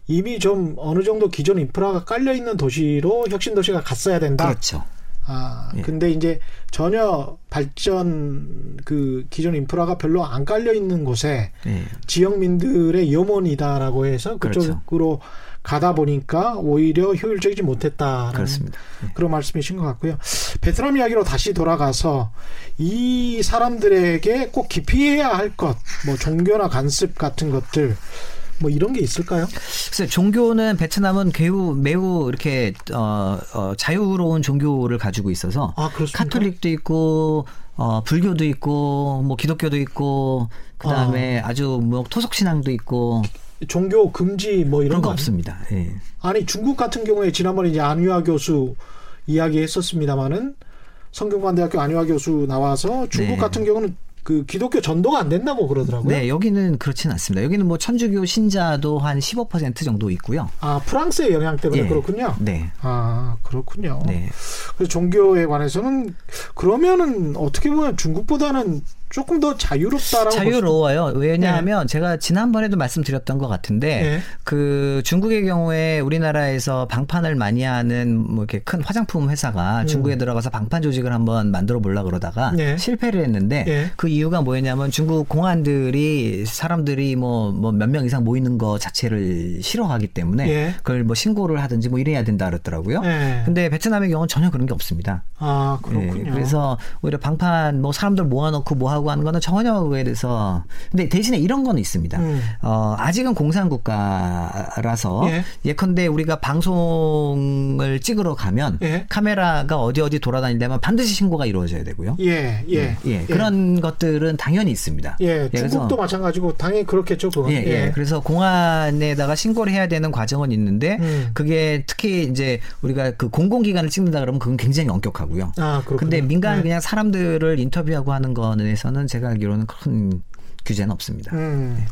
이미 좀 어느 정도 기존 인프라가 깔려 있는 도시로 혁신 도시가 갔어야 된다. 그렇죠. 아, 예. 근데 이제 전혀 발전 그 기존 인프라가 별로 안 깔려 있는 곳에 예. 지역민들의 염원이다라고 해서 그렇죠. 그쪽으로 가다 보니까 오히려 효율적이지 못했다라는 그렇습니다. 그런 말씀이신 것 같고요. 베트남 이야기로 다시 돌아가서 이 사람들에게 꼭 기피해야 할 것, 뭐 종교나 간습 같은 것들, 뭐 이런 게 있을까요? 글쎄 종교는 베트남은 매우 매우 이렇게 어, 어, 자유로운 종교를 가지고 있어서 아? 카톨릭도 있고 어, 불교도 있고 뭐 기독교도 있고 그다음에 아. 주뭐 토속 신앙도 있고 종교 금지 뭐 이런 거 없습니다. 예. 아니 중국 같은 경우에 지난번에 이제 안유아 교수 이야기했었습니다마는 성균관대학교 안유아 교수 나와서 중국 네. 같은 경우는 그 기독교 전도가 안 된다고 그러더라고요. 네, 여기는 그렇진 않습니다. 여기는 뭐 천주교 신자도 한 15% 정도 있고요. 아 프랑스의 영향 때문에 예. 그렇군요. 네. 아 그렇군요. 네. 그래서 종교에 관해서는 그러면은 어떻게 보면 중국보다는 조금 더 자유롭다라고 자유로워요. 왜냐하면 제가 지난번에도 말씀드렸던 것 같은데 네. 그 중국의 경우에 우리나라에서 방판을 많이 하는 뭐 이렇게 큰 화장품 회사가 중국에 들어가서 방판 조직을 한번 만들어 보려 그러다가 음. 네. 실패를 했는데 네. 그 이유가 뭐였냐면 중국 공안들이 사람들이 뭐 뭐 몇 명 이상 모이는 거 자체를 싫어하기 때문에 예. 그걸 뭐 신고를 하든지 뭐 이래야 된다 그랬더라고요. 네. 근데 베트남의 경우는 전혀 그런 게 없습니다. 아 그렇군요. 예, 그래서 오히려 방판 뭐 사람들 모아놓고 뭐 하고 하는 거는 그에 대해서 근데 대신에 이런 건 있습니다. 음. 어, 아직은 공산 국가라서 예. 예. 컨대 우리가 방송을 찍으러 가면 예. 카메라가 어디 어디 돌아다니려면 반드시 신고가 이루어져야 되고요. 예, 예, 예, 그런 것들은 당연히 있습니다. 예, 그래서- 중국도 마찬가지고 당연히 그렇겠죠, 그건. 예, 예. 그래서 공안에다가 신고를 해야 되는 과정은 있는데 음. 그게 특히 이제 우리가 그 공공기관을 찍는다 그러면 그건 굉장히 엄격하고요. 아, 그렇군요. 근데 민간 네. 그냥 사람들을 인터뷰하고 하는 거에서 는 제가 알기로는 큰 규제는 없습니다. 음.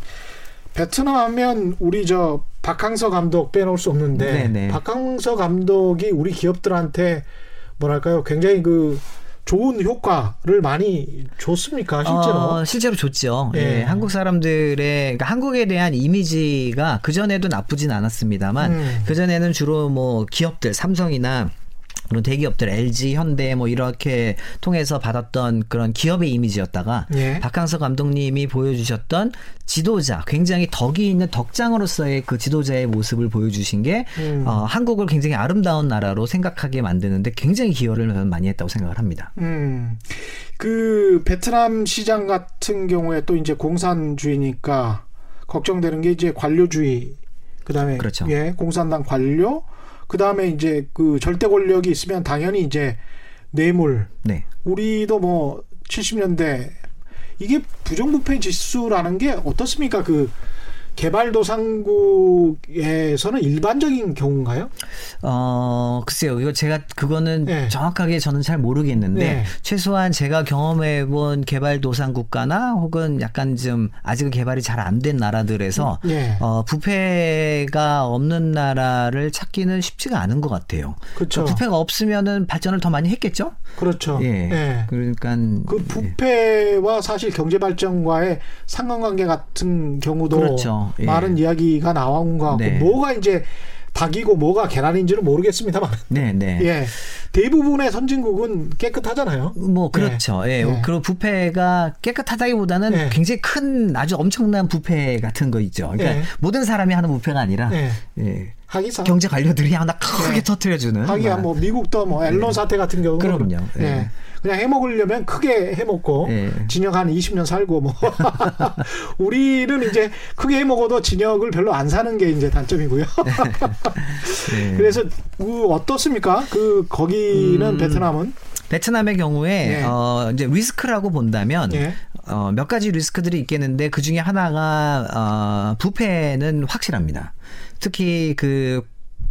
베트남 하면 우리 저 박항서 감독 빼놓을 수 없는데 네네. 박항서 감독이 우리 기업들한테 뭐랄까요 굉장히 그 좋은 효과를 많이 줬습니까 실제로? 어, 실제로 좋죠. 예. 예, 한국 사람들의 그러니까 한국에 대한 이미지가 그 전에도 나쁘진 않았습니다만 음. 그 전에는 주로 뭐 기업들 삼성이나 그런 대기업들 LG, 현대 뭐 이렇게 통해서 받았던 그런 기업의 이미지였다가 예. 박항서 감독님이 보여주셨던 지도자, 굉장히 덕이 있는 덕장으로서의 그 지도자의 모습을 보여주신 게 음. 어, 한국을 굉장히 아름다운 나라로 생각하게 만드는데 굉장히 기여를 많이 했다고 생각을 합니다. 음. 그 베트남 시장 같은 경우에 또 이제 공산주의니까 걱정되는 게 이제 관료주의. 그다음에 그렇죠. 예, 공산당 관료. 그 다음에 이제 그 절대 권력이 있으면 당연히 이제 뇌물. 네. 우리도 뭐 70년대 이게 부정부패 지수라는 게 어떻습니까? 그 개발도상국에서는 일반적인 경우인가요? 어, 글쎄요. 이거 제가 그거는 네. 정확하게 저는 잘 모르겠는데 네. 최소한 제가 경험해 본 개발도상 국가나 혹은 약간 좀 아직은 개발이 잘 안 된 나라들에서 예. 어, 부패가 없는 나라를 찾기는 쉽지가 않은 것 같아요. 그렇죠. 그러니까 부패가 없으면은 발전을 더 많이 했겠죠? 그렇죠. 예. 예. 그러니까 그 부패와 사실 경제 발전과의 상관관계 같은 경우도 그렇죠. 예. 많은 이야기가 나온 것 같고 네. 뭐가 이제 닭이고 뭐가 계란인지는 모르겠습니다만 네, 네. <laughs> 예 대부분의 선진국은 깨끗하잖아요. 뭐 그렇죠. 예. 예. 그리고 부패가 깨끗하다기보다는 예. 굉장히 큰 아주 엄청난 부패 같은 거 있죠. 그러니까 예. 모든 사람이 하는 부패가 아니라 예. 예. 하기사 경제 관료들이 하나 크게 예. 터트려주는. 하기야 뭐 미국도 뭐 앨런 사태 같은 경우는 그럼요. 예. 예. 그냥 해먹으려면 크게 해먹고 예. 징역 한 20년 살고 뭐 <laughs> 우리는 이제 크게 해먹어도 징역을 별로 안 사는 게 이제 단점이고요. <laughs> 예. 그래서 그 어떻습니까? 그 거기는 음. 베트남은 베트남의 경우에 예. 어 이제 리스크라고 본다면 예. 어몇 가지 리스크들이 있겠는데 그 중에 하나가 어 부패는 확실합니다. 특히 그,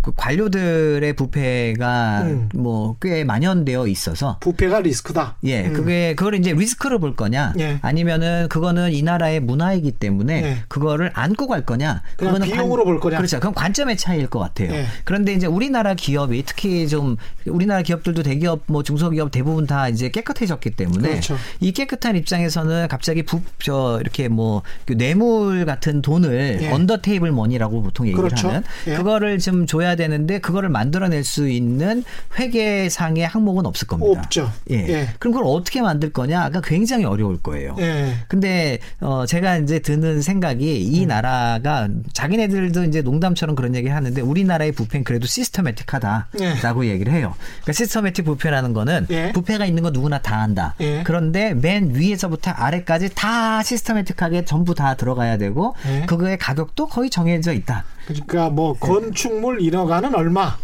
그 관료들의 부패가 음. 뭐꽤 만연되어 있어서 부패가 리스크다. 예, 음. 그게 그걸 이제 리스크로 볼 거냐, 예. 아니면은 그거는 이 나라의 문화이기 때문에 예. 그거를 안고 갈 거냐, 그거는 비용으로 볼 거냐. 그렇죠. 그건 관점의 차이일 것 같아요. 예. 그런데 이제 우리나라 기업이 특히 좀 우리나라 기업들도 대기업, 뭐 중소기업 대부분 다 이제 깨끗해졌기 때문에 그렇죠. 이 깨끗한 입장에서는 갑자기 부, 저 이렇게 뭐그 뇌물 같은 돈을 예. under table money라고 보통 얘기를 그렇죠. 하는 예. 그거를 좀 줘야 되는데 그거를 만들어낼 수 있는 회계상의 항목은 없을 겁니다. 없죠. 예. 예. 그럼 그걸 어떻게 만들 거냐가 굉장히 어려울 거예요. 예. 근데 어 제가 이제 드는 생각이 음. 이 나라가 자기네들도 이제 농담처럼 그런 얘기를 하는데 우리나라의 부패는 그래도 시스테매틱하다라고 얘기를 해요. 그러니까 시스테매틱 부패라는 거는 예. 부패가 있는 거 누구나 다 한다. 예. 그런데 맨 위에서부터 아래까지 다 시스테매틱하게 전부 다 들어가야 되고 예. 그거의 가격도 거의 정해져 있다. 그러니까 뭐 건축물 인허가는 얼마?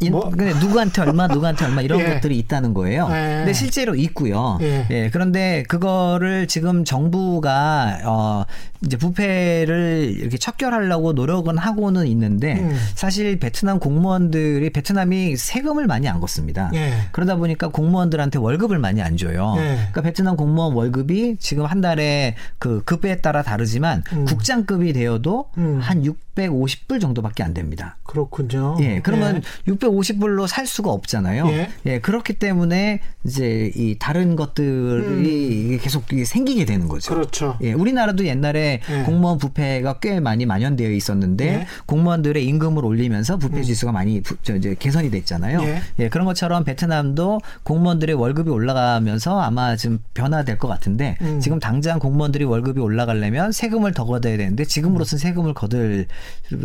인- 뭐 근데 누구한테 얼마, <laughs> 누구한테 얼마 이런 예. 것들이 있다는 거예요. 예. 근데 실제로 있고요. 예. 예. 그런데 그거를 지금 정부가 어 이제 부패를 이렇게 척결하려고 노력은 하고는 있는데 음. 사실 베트남 공무원들이 베트남이 세금을 많이 안 걷습니다. 예. 그러다 보니까 공무원들한테 월급을 많이 안 줘요. 예. 그러니까 베트남 공무원 월급이 지금 한 달에 그 급에 따라 다르지만 음. 국장급이 되어도 음. 한 6, 650불 정도밖에 안 됩니다. 그렇군요. 예, 그러면 예. 650불로 살 수가 없잖아요. 예. 예. 그렇기 때문에 이제 이 다른 것들이 이게 계속 생기게 되는 거죠. 음. 그렇죠. 예, 우리나라도 옛날에 예. 공무원 부패가 꽤 많이 만연되어 있었는데 예. 공무원들의 임금을 올리면서 부패 지수가 많이 부- 저 이제 개선이 됐잖아요. 예. 예, 그런 것처럼 베트남도 공무원들의 월급이 올라가면서 아마 지금 변화될 것 같은데 음. 지금 당장 공무원들이 월급이 올라가려면 세금을 더 걷어야 되는데 지금으로선 세금을 거들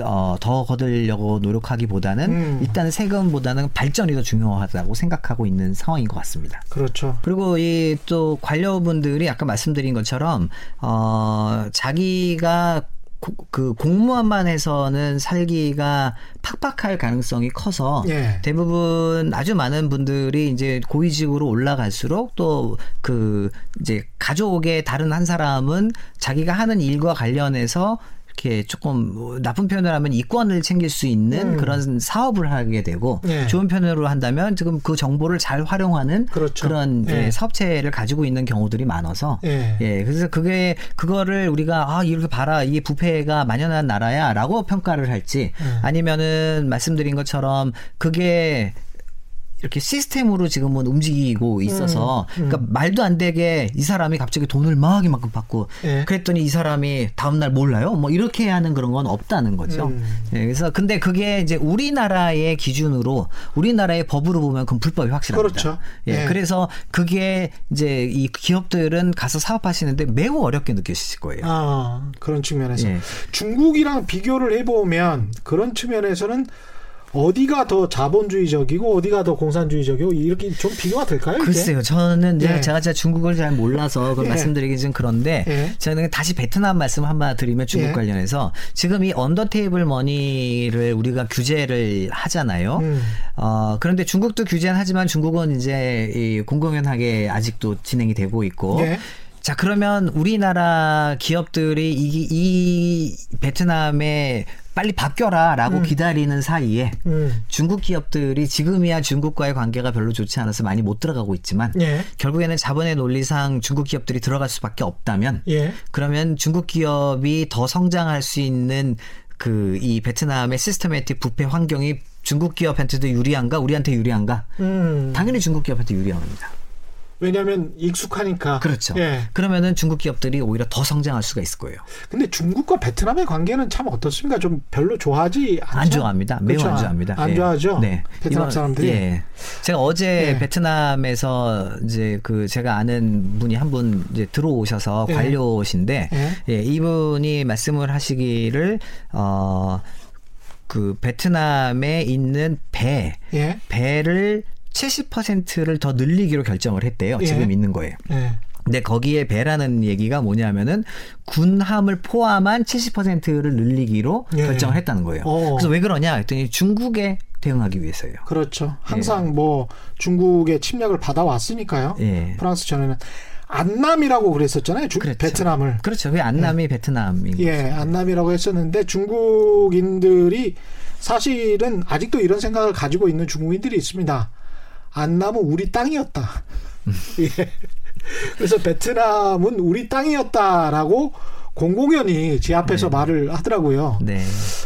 어, 더 거들려고 노력하기보다는 음. 일단 세금보다는 발전이 더 중요하다고 생각하고 있는 상황인 것 같습니다. 그렇죠. 그리고 이 또 관료분들이 아까 말씀드린 것처럼 어 자기가 고- 그 공무원만 해서는 살기가 팍팍할 가능성이 커서 예. 대부분 아주 많은 분들이 이제 고위직으로 올라갈수록 또 그 이제 가족의 다른 한 사람은 자기가 하는 일과 관련해서 이렇게 조금 뭐 나쁜 표현을 하면 이권을 챙길 수 있는 음. 그런 사업을 하게 되고 예. 좋은 편으로 한다면 지금 그 정보를 잘 활용하는 그렇죠. 런 예. 사업체를 가지고 있는 경우들이 많아서 예. 예, 그래서 그게 그거를 우리가 아 이렇게 봐라 이게 부패가 만연한 나라야라고 평가를 할지 예. 아니면은 말씀드린 것처럼 그게 이렇게 시스템으로 지금은 움직이고 있어서 음, 그러니까 말도 안 되게 이 사람이 갑자기 돈을 막 이만큼 받고 예. 그랬더니 이 사람이 다음 날 몰라요 뭐 이렇게 하는 그런 건 없다는 거죠. 음. 예, 그래서 근데 그게 이제 우리나라의 기준으로 우리나라의 법으로 보면 그건 불법이 확실합니다. 그렇죠. 예, 예. 그래서 그게 이제 이 기업들은 가서 사업하시는데 매우 어렵게 느껴지실 거예요. 아, 그런 측면에서. 예. 중국이랑 비교를 해보면 그런 측면에서는 어디가 더 자본주의적이고 어디가 더 공산주의적이고 이렇게 좀 비교가 될까요? 이게? 글쎄요, 저는 이제 예. 제가 제가 중국을 잘 몰라서 그걸 예. 말씀드리기 좀 그런데 예. 저는 다시 베트남 말씀 한번 드리면 중국 예. 관련해서 지금 이 under table money를 우리가 규제를 하잖아요. 음. 어, 그런데 중국도 규제는 하지만 중국은 이제 이 공공연하게 아직도 진행이 되고 있고 예. 자, 그러면 우리나라 기업들이 이, 이 베트남에 빨리 바뀌어라라고 기다리는 사이에 음. 중국 기업들이 지금이야 중국과의 관계가 별로 좋지 않아서 많이 못 들어가고 있지만 예. 결국에는 자본의 논리상 중국 기업들이 들어갈 수밖에 없다면 예. 그러면 중국 기업이 더 성장할 수 있는 그 이 베트남의 시스테매틱 부패 환경이 중국 기업한테도 유리한가 우리한테 유리한가 음. 당연히 중국 기업한테 유리합니다. 왜냐하면 익숙하니까. 그렇죠. 예. 그러면은 중국 기업들이 오히려 더 성장할 수가 있을 거예요. 근데 중국과 베트남의 관계는 참 어떻습니까? 좀 별로 좋아하지 않죠? 안 좋아합니다. 매우 그렇죠? 안 좋아합니다. 안 예. 좋아하죠. 네. 베트남 이번- 사람들이. 예. 제가 어제 예. 베트남에서 이제 그 제가 아는 분이 한 분 이제 들어오셔서 예. 관료신데 예. 예, 이분이 말씀을 하시기를 어그 베트남에 있는 배 예. 배를 70%를 더 늘리기로 결정을 했대요. 예. 지금 있는 거예요. 예. 근데 거기에 배라는 얘기가 뭐냐면은 군함을 포함한 70%를 늘리기로 예. 결정을 했다는 거예요. 어. 그래서 왜 그러냐 했더니 중국에 대응하기 위해서예요. 그렇죠. 항상 뭐 중국의 침략을 받아왔으니까요. 예. 프랑스 전에는 안남이라고 그랬었잖아요. 주- 그렇죠. 베트남을. 그렇죠. 그 안남이 베트남인 예, 거죠. 안남이라고 했었는데 중국인들이 사실은 아직도 이런 생각을 가지고 있는 중국인들이 있습니다. 안남은 우리 땅이었다. <laughs> 예. 그래서 베트남은 우리 땅이었다라고 공공연히 제 앞에서 말을 하더라고요. 네.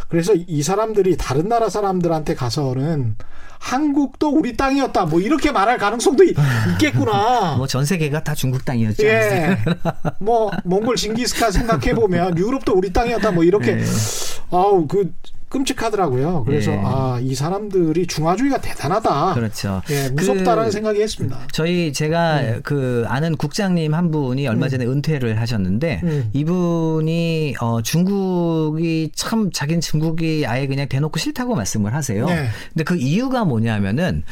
그래서 이 사람들이 다른 나라 사람들한테 가서는 한국도 우리 땅이었다. 뭐 이렇게 말할 가능성도 있- <laughs> 있겠구나. 뭐 전 세계가 다 중국 땅이었죠. 예. <laughs> 뭐 몽골 징기스칸 생각해 보면 유럽도 우리 땅이었다. 뭐 이렇게 네. 아우 그 끔찍하더라고요. 그래서 예. 아이 사람들이 중화주의가 대단하다. 그렇죠. 예, 무섭다라는 그- 생각이 했습니다. 저희 제가 네. 그 아는 국장님 한 분이 얼마 전에 은퇴를 하셨는데 음. 이분이 어 중국이 참 자기는 중국이 아예 그냥 대놓고 싫다고 말씀을 하세요. 네. 근데 그 이유가 뭐냐면은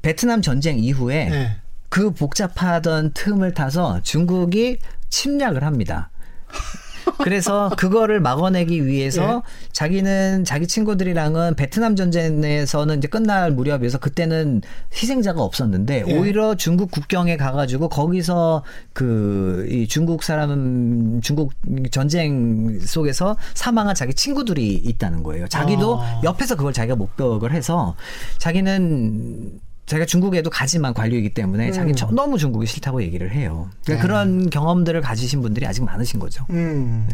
베트남 전쟁 이후에 예. 그 복잡하던 틈을 타서 중국이 침략을 합니다. 그래서 그거를 막아내기 위해서 예. 자기는 자기 친구들이랑은 베트남 전쟁에서는 이제 끝날 무렵에서 그때는 희생자가 없었는데 예. 오히려 중국 국경에 가가지고 거기서 그 이 중국 사람 중국 전쟁 속에서 사망한 자기 친구들이 있다는 거예요. 자기도 아. 옆에서 그걸 자기가 목격을 해서 자기는 자기가 중국에도 가지만 관료이기 때문에 음. 자기는 저- 너무 중국이 싫다고 얘기를 해요. 그러니까 그런 경험들을 가지신 분들이 아직 많으신 거죠. 음,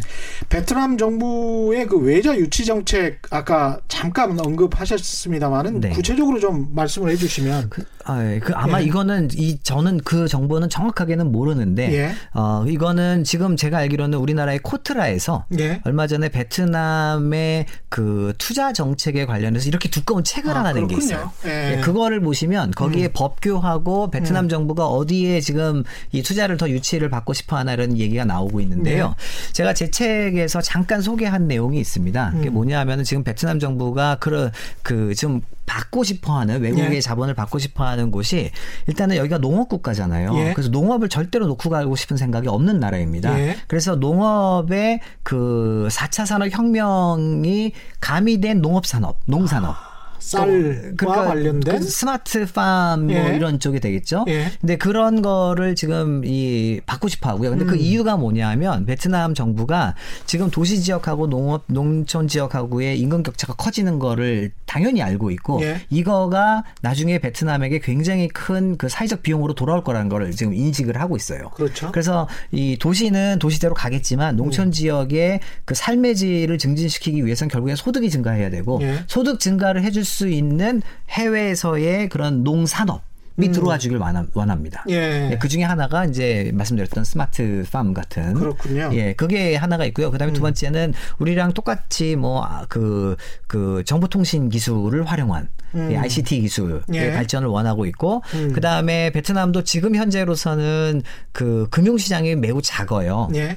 베트남 정부의 그 외자 유치 정책 아까 잠깐 언급하셨습니다만은 네. 구체적으로 좀 말씀을 해주시면 그, 아, 예. 그 아마 예. 이거는 이 저는 그 정보는 정확하게는 모르는데 예. 어 이거는 지금 제가 알기로는 우리나라의 코트라에서 예. 얼마 전에 베트남의 그 투자 정책에 관련해서 이렇게 두꺼운 책을 아, 하나 낸 게. 있어요. 예. 예, 그거를 보시면 거기에 법규하고 베트남 음. 정부가 어디에 지금 이 투자를 더 유치를 받고 싶어 하나 이런 얘기가 나오고 있는데요. 네. 제가 제 책에서 잠깐 소개한 내용이 있습니다. 그게 음. 뭐냐면은 지금 베트남 정부가 그런 그좀 받고 싶어 하는 외국의 예. 자본을 받고 싶어 하는 곳이 일단은 여기가 농업 국가잖아요. 예. 그래서 농업을 절대로 놓고 가고 싶은 생각이 없는 나라입니다. 예. 그래서 농업의 그 4차 산업 혁명이 가미된 농업 산업, 농산업 쌀과 관련된 그 스마트 팜 뭐 예. 이런 쪽이 되겠죠. 예. 근데 그런 거를 지금 이 받고 싶어 하고요. 근데 그 음. 이유가 뭐냐면 베트남 정부가 지금 도시 지역하고 농업 농촌 지역하고의 인근 격차가 커지는 거를 당연히 알고 있고 예. 이거가 나중에 베트남에게 굉장히 큰 그 사회적 비용으로 돌아올 거라는 거를 지금 인식을 하고 있어요. 그렇죠. 그래서 이 도시는 도시대로 가겠지만 음. 농촌 지역의 그 삶의 질을 증진시키기 위해서는 결국엔 소득이 증가해야 되고 예. 소득 증가를 해줄 수 있는 해외에서의 그런 농산업. 이 들어와 주길 원합니다. 음. 예. 그 중에 하나가 이제 말씀드렸던 스마트 팜 같은. 그렇군요. 예, 그게 하나가 있고요. 그 다음에 두 번째는 우리랑 똑같이 뭐, 그, 그 정보통신 기술을 활용한 음. 이 ICT 기술의 예. 발전을 원하고 있고, 음. 그 다음에 베트남도 지금 현재로서는 그 금융시장이 매우 작아요. 예.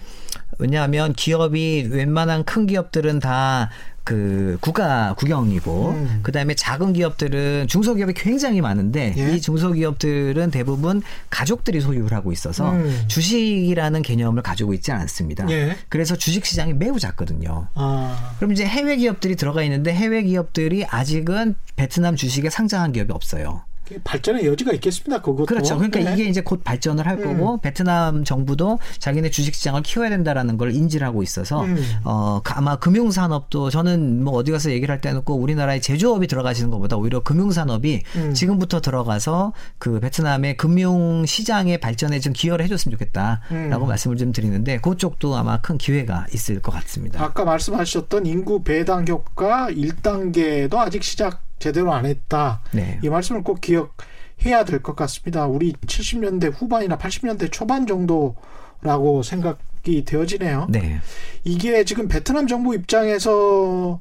왜냐하면 기업이 웬만한 큰 기업들은 다 그 국가 국영이고 음. 그다음에 작은 기업들은 중소기업이 굉장히 많은데 예. 이 중소기업들은 대부분 가족들이 소유를 하고 있어서 음. 주식이라는 개념을 가지고 있지 않습니다. 예. 그래서 주식 시장이 매우 작거든요. 아. 그럼 이제 해외 기업들이 들어가 있는데 해외 기업들이 아직은 베트남 주식에 상장한 기업이 없어요. 발전의 여지가 있겠습니다. 그것도. 그렇죠. 그러니까 예. 이게 이제 곧 발전을 할 음. 거고 베트남 정부도 자기네 주식 시장을 키워야 된다라는 걸 인지를 하고 있어서 음. 어 아마 금융 산업도 저는 뭐 어디 가서 얘기를 할 때는 꼭 우리나라의 제조업이 들어가시는 것보다 오히려 금융 산업이 음. 지금부터 들어가서 그 베트남의 금융 시장의 발전에 좀 기여를 해줬으면 좋겠다라고 음. 말씀을 좀 드리는데 그쪽도 아마 큰 기회가 있을 것 같습니다. 아까 말씀하셨던 인구 배당 효과 1단계도 아직 시작 제대로 안 했다. 네. 이 말씀을 꼭 기억해야 될 것 같습니다. 우리 70년대 후반이나 80년대 초반 정도라고 생각이 되어지네요. 네. 이게 지금 베트남 정부 입장에서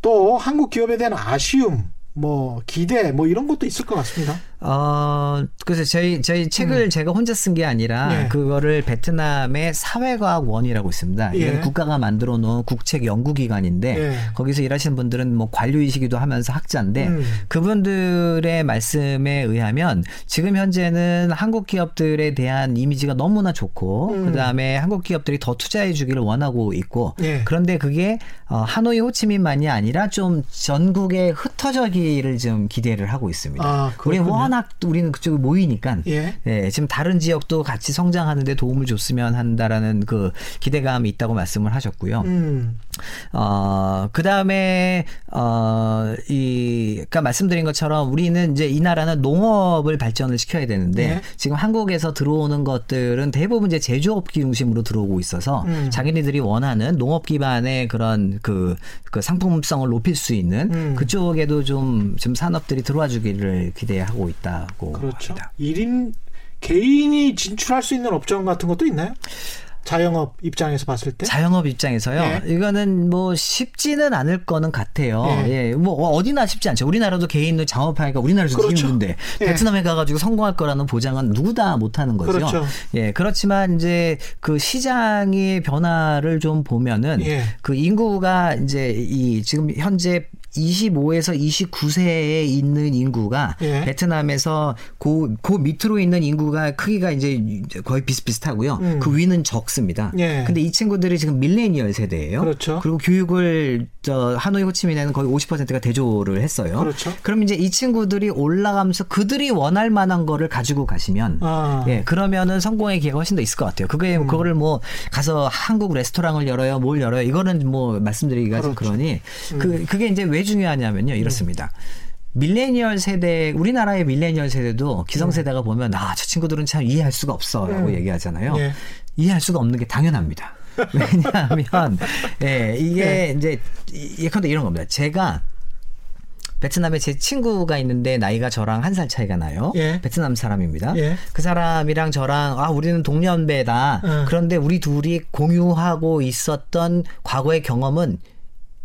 또 한국 기업에 대한 아쉬움, 뭐 기대, 뭐 이런 것도 있을 것 같습니다. 어, 그래서 저희, 저희 책을 제가 혼자 쓴 게 아니라 음. 예. 그거를 베트남의 사회과학 원이라고 있습니다. 이게 예. 국가가 만들어 놓은 국책 연구기관인데 예. 거기서 일하시는 분들은 뭐 관료이시기도 하면서 학자인데 음. 그분들의 말씀에 의하면 지금 현재는 한국 기업들에 대한 이미지가 너무나 좋고 음. 그 다음에 한국 기업들이 더 투자해 주기를 원하고 있고 예. 그런데 그게 어, 하노이 호치민만이 아니라 좀 전국에 흩어져기를 좀 기대를 하고 있습니다. 아, 우리. 워낙 우리는 그쪽에 모이니까 예. 예, 지금 다른 지역도 같이 성장하는데 도움을 줬으면 한다라는 그 기대감이 있다고 말씀을 하셨고요. 음. 어, 그 다음에, 어, 이, 아까 말씀드린 것처럼 우리는 이제 이 나라는 농업을 발전을 시켜야 되는데 네. 지금 한국에서 들어오는 것들은 대부분 이제 제조업 중심으로 들어오고 있어서 음. 자기네들이 원하는 농업 기반의 그런 그, 그 상품성을 높일 수 있는 음. 그쪽에도 좀, 좀 산업들이 들어와 주기를 기대하고 있다고 그렇죠. 합니다. 1인 개인이 진출할 수 있는 업종 같은 것도 있나요? 자영업 입장에서 봤을 때? 자영업 입장에서요. 예. 이거는 뭐 쉽지는 않을 거는 같아요. 예. 예. 뭐 어디나 쉽지 않죠. 우리나라도 개인을 창업하니까 우리나라도 그렇죠. 힘든데 예. 베트남에 가가지고 성공할 거라는 보장은 누구 다 못하는 거죠. 그렇죠. 예. 그렇지만 이제 그 시장의 변화를 좀 보면은 예. 그 인구가 이제 이 지금 현재 25에서 29세에 있는 인구가 예. 베트남에서 그, 그 밑으로 있는 인구가 크기가 이제 거의 비슷비슷하고요. 음. 그 위는 적습니다. 예. 근데 이 친구들이 지금 밀레니얼 세대예요. 그렇죠. 리고 교육을 저 하노이 호치민에는 거의 50%가 대조를 했어요. 그렇죠. 그럼 이제 이 친구들이 올라가면서 그들이 원할 만한 거를 가지고 가시면 아. 예, 그러면은 성공의 기회가 훨씬 더 있을 것 같아요. 그게 음. 그거를 뭐 가서 한국 레스토랑을 열어요, 뭘 열어요. 이거는 뭐 말씀드리기가 좀 그렇죠. 그러니 그 그게 이제 왜 중요하냐면요. 이렇습니다. 밀레니얼 세대 우리나라의 밀레니얼 세대도 기성세대가 보면 아 저 친구들은 참 이해할 수가 없어라고 음. 얘기하잖아요. 예. 이해할 수가 없는 게 당연합니다. <laughs> 왜냐하면 예, 이게 예. 이제 이- 예컨대 이런 겁니다. 제가 베트남에 제 친구가 있는데 나이가 저랑 한 살 차이가 나요. 예. 베트남 사람입니다. 예. 그 사람이랑 저랑 아 우리는 동년배다. 음. 그런데 우리 둘이 공유하고 있었던 과거의 경험은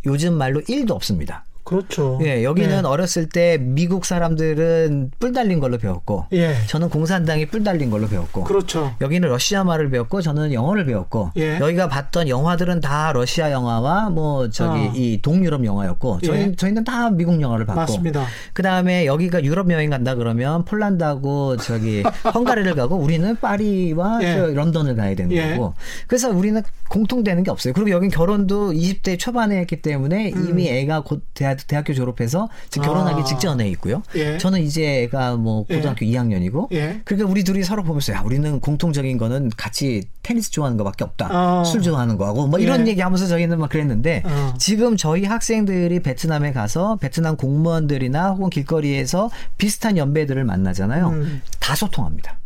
요즘 말로 1도 없습니다. 그렇죠. 예, 여기는 예. 어렸을 때 미국 사람들은 뿔 달린 걸로 배웠고 예. 저는 공산당이 뿔 달린 걸로 배웠고 그렇죠. 여기는 러시아 말을 배웠고 저는 영어를 배웠고 예. 여기가 봤던 영화들은 다 러시아 영화와 뭐 저기 어. 이 동유럽 영화였고 저희 예. 저희는 다 미국 영화를 봤고 맞습니다. 그 다음에 여기가 유럽 여행 간다 그러면 폴란드하고 저기 <laughs> 헝가리를 가고 우리는 파리와 예. 저 런던을 가야 되는 예. 거고 그래서 우리는 공통되는 게 없어요. 그리고 여긴 결혼도 20대 초반에 했기 때문에 이미 애가 곧 대학, 대학교 졸업해서 지금 결혼하기 음. 아. 직전에 있고요. 예. 저는 이제 애가 뭐 고등학교 2학년이고 예. 그러니까 우리 둘이 서로 보면서 야 우리는 공통적인 거는 같이 테니스 좋아하는 거밖에 없다. 어. 술 좋아하는 거하고 뭐 이런 예. 얘기하면서 저희는 막 그랬는데 어. 지금 저희 학생들이 베트남에 가서 베트남 공무원들이나 혹은 길거리에서 비슷한 연배들을 만나잖아요. 음. 다 소통합니다.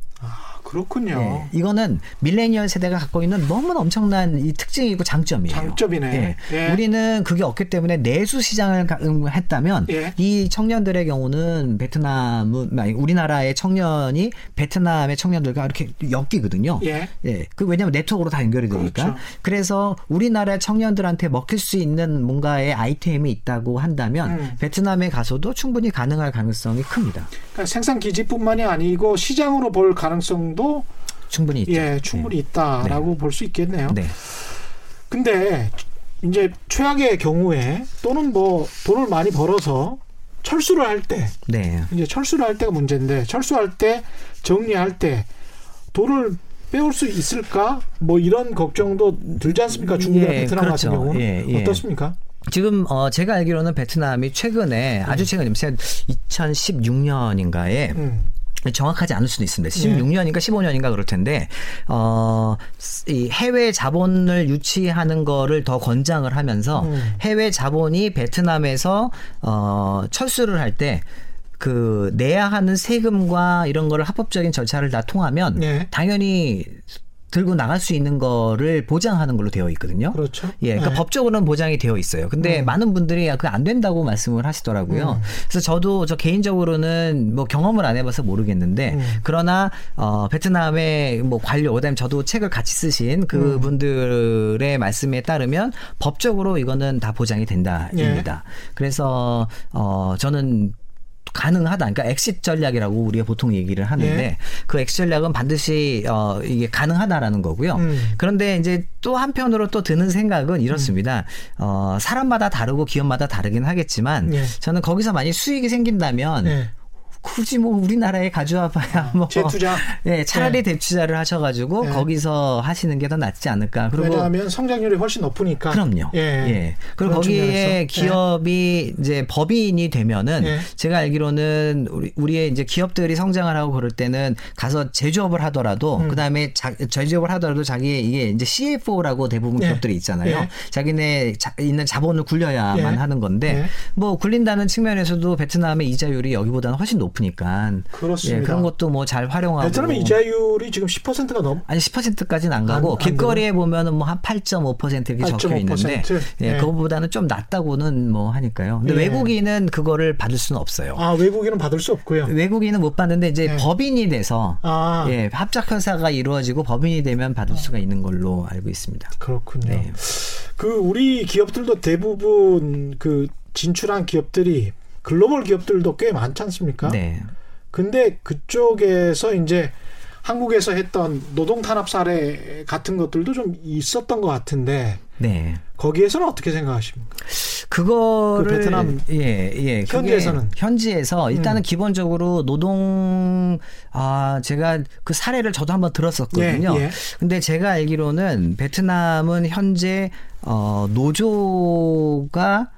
아, 그렇군요. 예. 이거는 밀레니얼 세대가 갖고 있는 너무나 엄청난 이 특징이고 장점이에요. 장점이네. 예. 예. 우리는 그게 없기 때문에 내수 시장을 가- 음, 했다면 예. 이 청년들의 경우는 베트남은 아니 우리나라의 청년이 베트남의 청년들과 이렇게 엮이거든요. 예. 예. 그 왜냐하면 네트워크로 다 연결이 되니까. 그렇죠. 그래서 우리나라 청년들한테 먹힐 수 있는 뭔가의 아이템이 있다고 한다면 음. 베트남에 가서도 충분히 가능할 가능성이 큽니다. 그러니까 생산 기지뿐만이 아니고 시장으로 볼 가능성도 충분히 있죠. 예, 충분히 있다라고 볼수 있겠네요. 네. 근데 이제 최악의 경우에 또는 뭐 돈을 많이 벌어서 철수를 할 때 네. 이제 철수를 할 때가 문제인데 철수할 때 정리할 때 돈을 빼올 수 있을까? 뭐 이런 걱정도 들지 않습니까? 중국이나 예, 베트남 그렇죠. 같은 경우는 예, 예. 어떻습니까? 지금 어 제가 알기로는 베트남이 최근에 아주 최근 2016년인가에 음. 정확하지 않을 수도 있습니다. 16년인가 15년인가 그럴 텐데 어, 이 해외 자본을 유치하는 거를 더 권장을 하면서 음. 해외 자본이 베트남에서 어, 철수를 할때 그 내야 하는 세금과 이런 거를 합법적인 절차를 다 통하면 네. 당연히 들고 나갈 수 있는 거를 보장하는 걸로 되어 있거든요. 그렇죠. 예, 그러니까 네. 법적으로는 보장이 되어 있어요. 근데 많은 분들이 그거 안 된다고 말씀을 하시더라고요. 음. 그래서 저도 저 개인적으로는 뭐 경험을 안 해봐서 모르겠는데 음. 그러나 어 베트남의 뭐 관료 그다음에 저도 책을 같이 쓰신 그분들의 말씀에 따르면 법적으로 이거는 다 보장이 된다입니다. 그래서 어 저는 가능하다. 그러니까 엑sit 전략이라고 우리가 보통 얘기를 하는데 예. 그 엑sit 전략은 반드시 어 이게 가능하다라는 거고요. 음. 그런데 이제 또 한편으로 또 드는 생각은 이렇습니다. 어 사람마다 다르고 기업마다 다르긴 하겠지만 예. 저는 거기서 만약 수익이 생긴다면 네. 굳이 뭐 우리나라에 가져와봐야 뭐 재투자. 예, 차라리 네. 대투자를 하셔가지고 네. 거기서 하시는 게 더 낫지 않을까. 그리고 왜냐하면 성장률이 훨씬 높으니까. 그럼요. 예. 예. 그리고 거기에 측면에서. 기업이 이제 법인이 되면은 예. 제가 알기로는 우리 우리의 이제 기업들이 성장을 하고 그럴 때는 가서 제조업을 하더라도 음. 그다음에 자, 제조업을 하더라도 자기 이게 이제 CFO라고 대부분 예. 기업들이 있잖아요. 예. 자기네 자, 있는 자본을 굴려야만 예. 하는 건데 예. 뭐 굴린다는 측면에서도 베트남의 이자율이 여기보다는 훨씬 높 으니까 그렇습니다. 예, 그런 것도 뭐 잘 활용하고 베트남의 이자율이 지금 10%가 넘. 아니 10%까지는 안 가고 안- 안 길거리에 보면은 뭐 한 8.5% 이렇게 적혀 8.5%? 있는데 예, 예. 그거보다는 좀 낮다고는 뭐 하니까요. 근데 예. 외국인은 그거를 받을 수는 없어요. 아 외국인은 받을 수 없고요. 외국인은 못 받는데 이제 예. 법인이 돼서 아 예, 합작 회사가 이루어지고 법인이 되면 받을 수가 있는 걸로 알고 있습니다. 그렇군요. 네. 그 우리 기업들도 대부분 그 진출한 기업들이 글로벌 기업들도 꽤 많지 않습니까? 네. 근데 그쪽에서 이제 한국에서 했던 노동 탄압 사례 같은 것들도 좀 있었던 것 같은데 네. 거기에서는 어떻게 생각하십니까? 그거를 그 베트남 예, 예. 현지에서는? 음. 현지에서 일단은 기본적으로 노동 아 제가 그 사례를 저도 한번 들었었거든요. 예, 예. 근데 제가 알기로는 베트남은 현재 어 노조가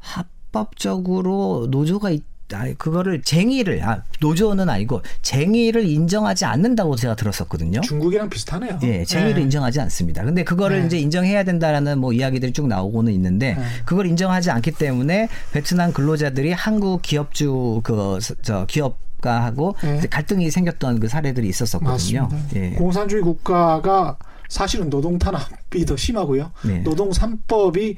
합 법적으로 노조가 아, 그거를 쟁의를 아, 노조는 아니고 쟁의를 인정하지 않는다고 제가 들었었거든요. 중국이랑 비슷하네요. 예, 쟁의를 네. 인정하지 않습니다. 근데 그거를 네. 이제 인정해야 된다라는 뭐 이야기들이 쭉 나오고는 있는데 네. 그걸 인정하지 않기 때문에 베트남 근로자들이 한국 기업주 그 저 기업 가 하고 네. 이제 갈등이 생겼던 그 사례들이 있었었거든요. 맞습니다. 예. 공산주의 국가가 사실은 노동 탄압이 더 심하고요. 네. 노동 3법이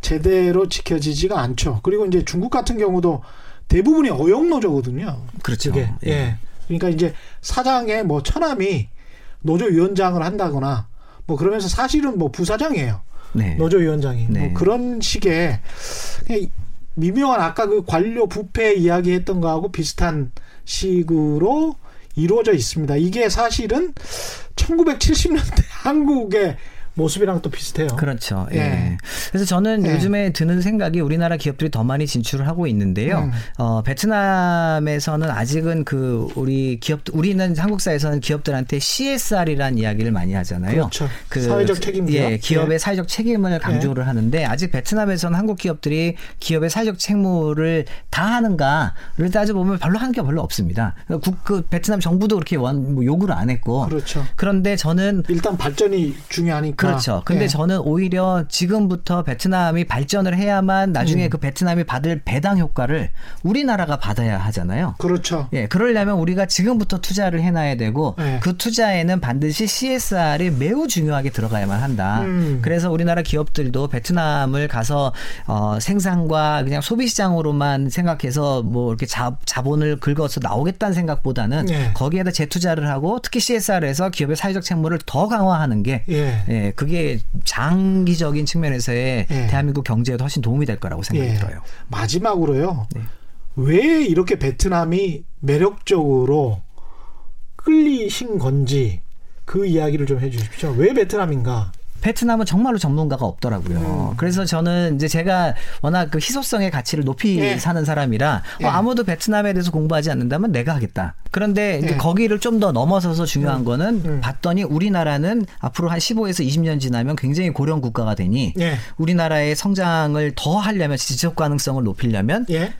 제대로 지켜지지가 않죠. 그리고 이제 중국 같은 경우도 대부분이 어용 노조거든요. 그렇죠. 그게. 예. 예. 그러니까 이제 사장의 뭐 처남이 노조 위원장을 한다거나 뭐 그러면서 사실은 뭐 부사장이에요. 네. 노조 위원장이 네. 뭐 그런 식의 미묘한 아까 그 관료 부패 이야기했던 거하고 비슷한 식으로 이루어져 있습니다. 이게 사실은 1970년대 <laughs> 한국의 모습이랑 또 비슷해요. 그렇죠. 예. 예. 그래서 저는 예. 요즘에 드는 생각이 우리나라 기업들이 더 많이 진출을 하고 있는데요. 음. 어, 베트남에서는 아직은 그 우리 기업 우리는 한국사에서는 기업들한테 CSR이라는 이야기를 많이 하잖아요. 그렇죠. 사회적 책임이요. 예, 기업의 예. 사회적 책임을 강조를 하는데 아직 베트남에서는 한국 기업들이 기업의 사회적 책무를 다 하는가를 따져보면 별로 하는 게 별로 없습니다. 국, 그 베트남 정부도 그렇게 원, 뭐 요구를 안 했고. 그렇죠. 그런데 저는 일단 발전이 중요하니까. 그렇죠. 근데 예. 저는 오히려 지금부터 베트남이 발전을 해야만 나중에 음. 그 베트남이 받을 배당 효과를 우리나라가 받아야 하잖아요. 그렇죠. 예, 그러려면 우리가 지금부터 투자를 해놔야 되고 예. 그 투자에는 반드시 CSR이 매우 중요하게 들어가야만 한다. 음. 그래서 우리나라 기업들도 베트남을 가서 어, 생산과 그냥 소비 시장으로만 생각해서 뭐 이렇게 자, 자본을 긁어서 나오겠다는 생각보다는 예. 거기에다 재투자를 하고 특히 CSR에서 기업의 사회적 책무를 더 강화하는 게 예. 예, 그게 장기적인 측면에서의 예. 대한민국 경제에도 훨씬 도움이 될 거라고 생각이 예. 들어요. 마지막으로요. 네. 왜 이렇게 베트남이 매력적으로 끌리신 건지 그 이야기를 좀 해주십시오. 왜 베트남인가? 베트남은 정말로 전문가가 없더라고요. 음. 그래서 저는 이제 제가 워낙 그 희소성의 가치를 높이 예. 사는 사람이라 예. 어, 아무도 베트남에 대해서 공부하지 않는다면 내가 하겠다. 그런데 이제 예. 거기를 좀 더 넘어서서 중요한 거는 음. 봤더니 우리나라는 앞으로 한 15에서 20년 지나면 굉장히 고령 국가가 되니 예. 우리나라의 성장을 더 하려면 지속 가능성을 높이려면 예.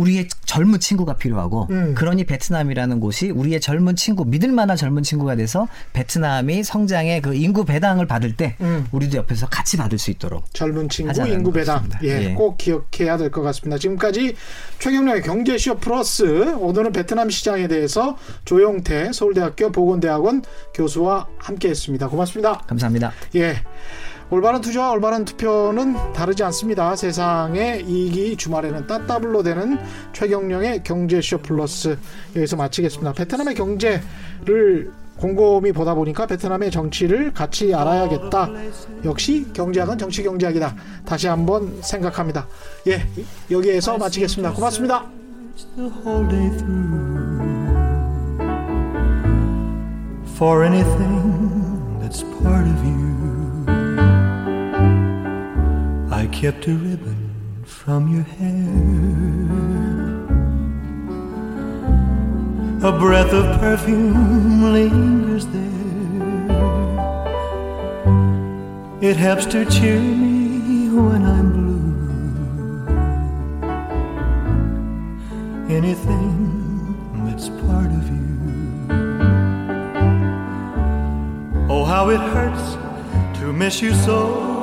우리의 젊은 친구가 필요하고 음. 그러니 베트남이라는 곳이 우리의 젊은 친구 믿을 만한 젊은 친구가 돼서 베트남이 성장의 그 인구 배당을 받을 때 음. 우리도 옆에서 같이 받을 수 있도록 젊은 친구 인구 배당. 예, 예. 꼭 기억해야 될 것 같습니다. 지금까지 최경련의 경제쇼 플러스 오늘은 베트남 시장에 대해서 조용태 서울대학교 보건대학원 교수와 함께했습니다. 고맙습니다. 감사합니다. 예. 올바른 투자와 올바른 투표는 다르지 않습니다. 세상의 이익이 주말에는 따따블로 되는 최경령의 경제쇼 플러스 여기서 마치겠습니다. 베트남의 경제를 곰곰이 보다 보니까 베트남의 정치를 같이 알아야겠다. 역시 경제학은 정치 경제학이다. 다시 한번 생각합니다. 예, 여기에서 마치겠습니다. 고맙습니다. for anything that's part of you. I kept a ribbon from your hair, a breath of perfume lingers there. It helps to cheer me when I'm blue anything that's part of you. Oh, how it hurts to miss you so.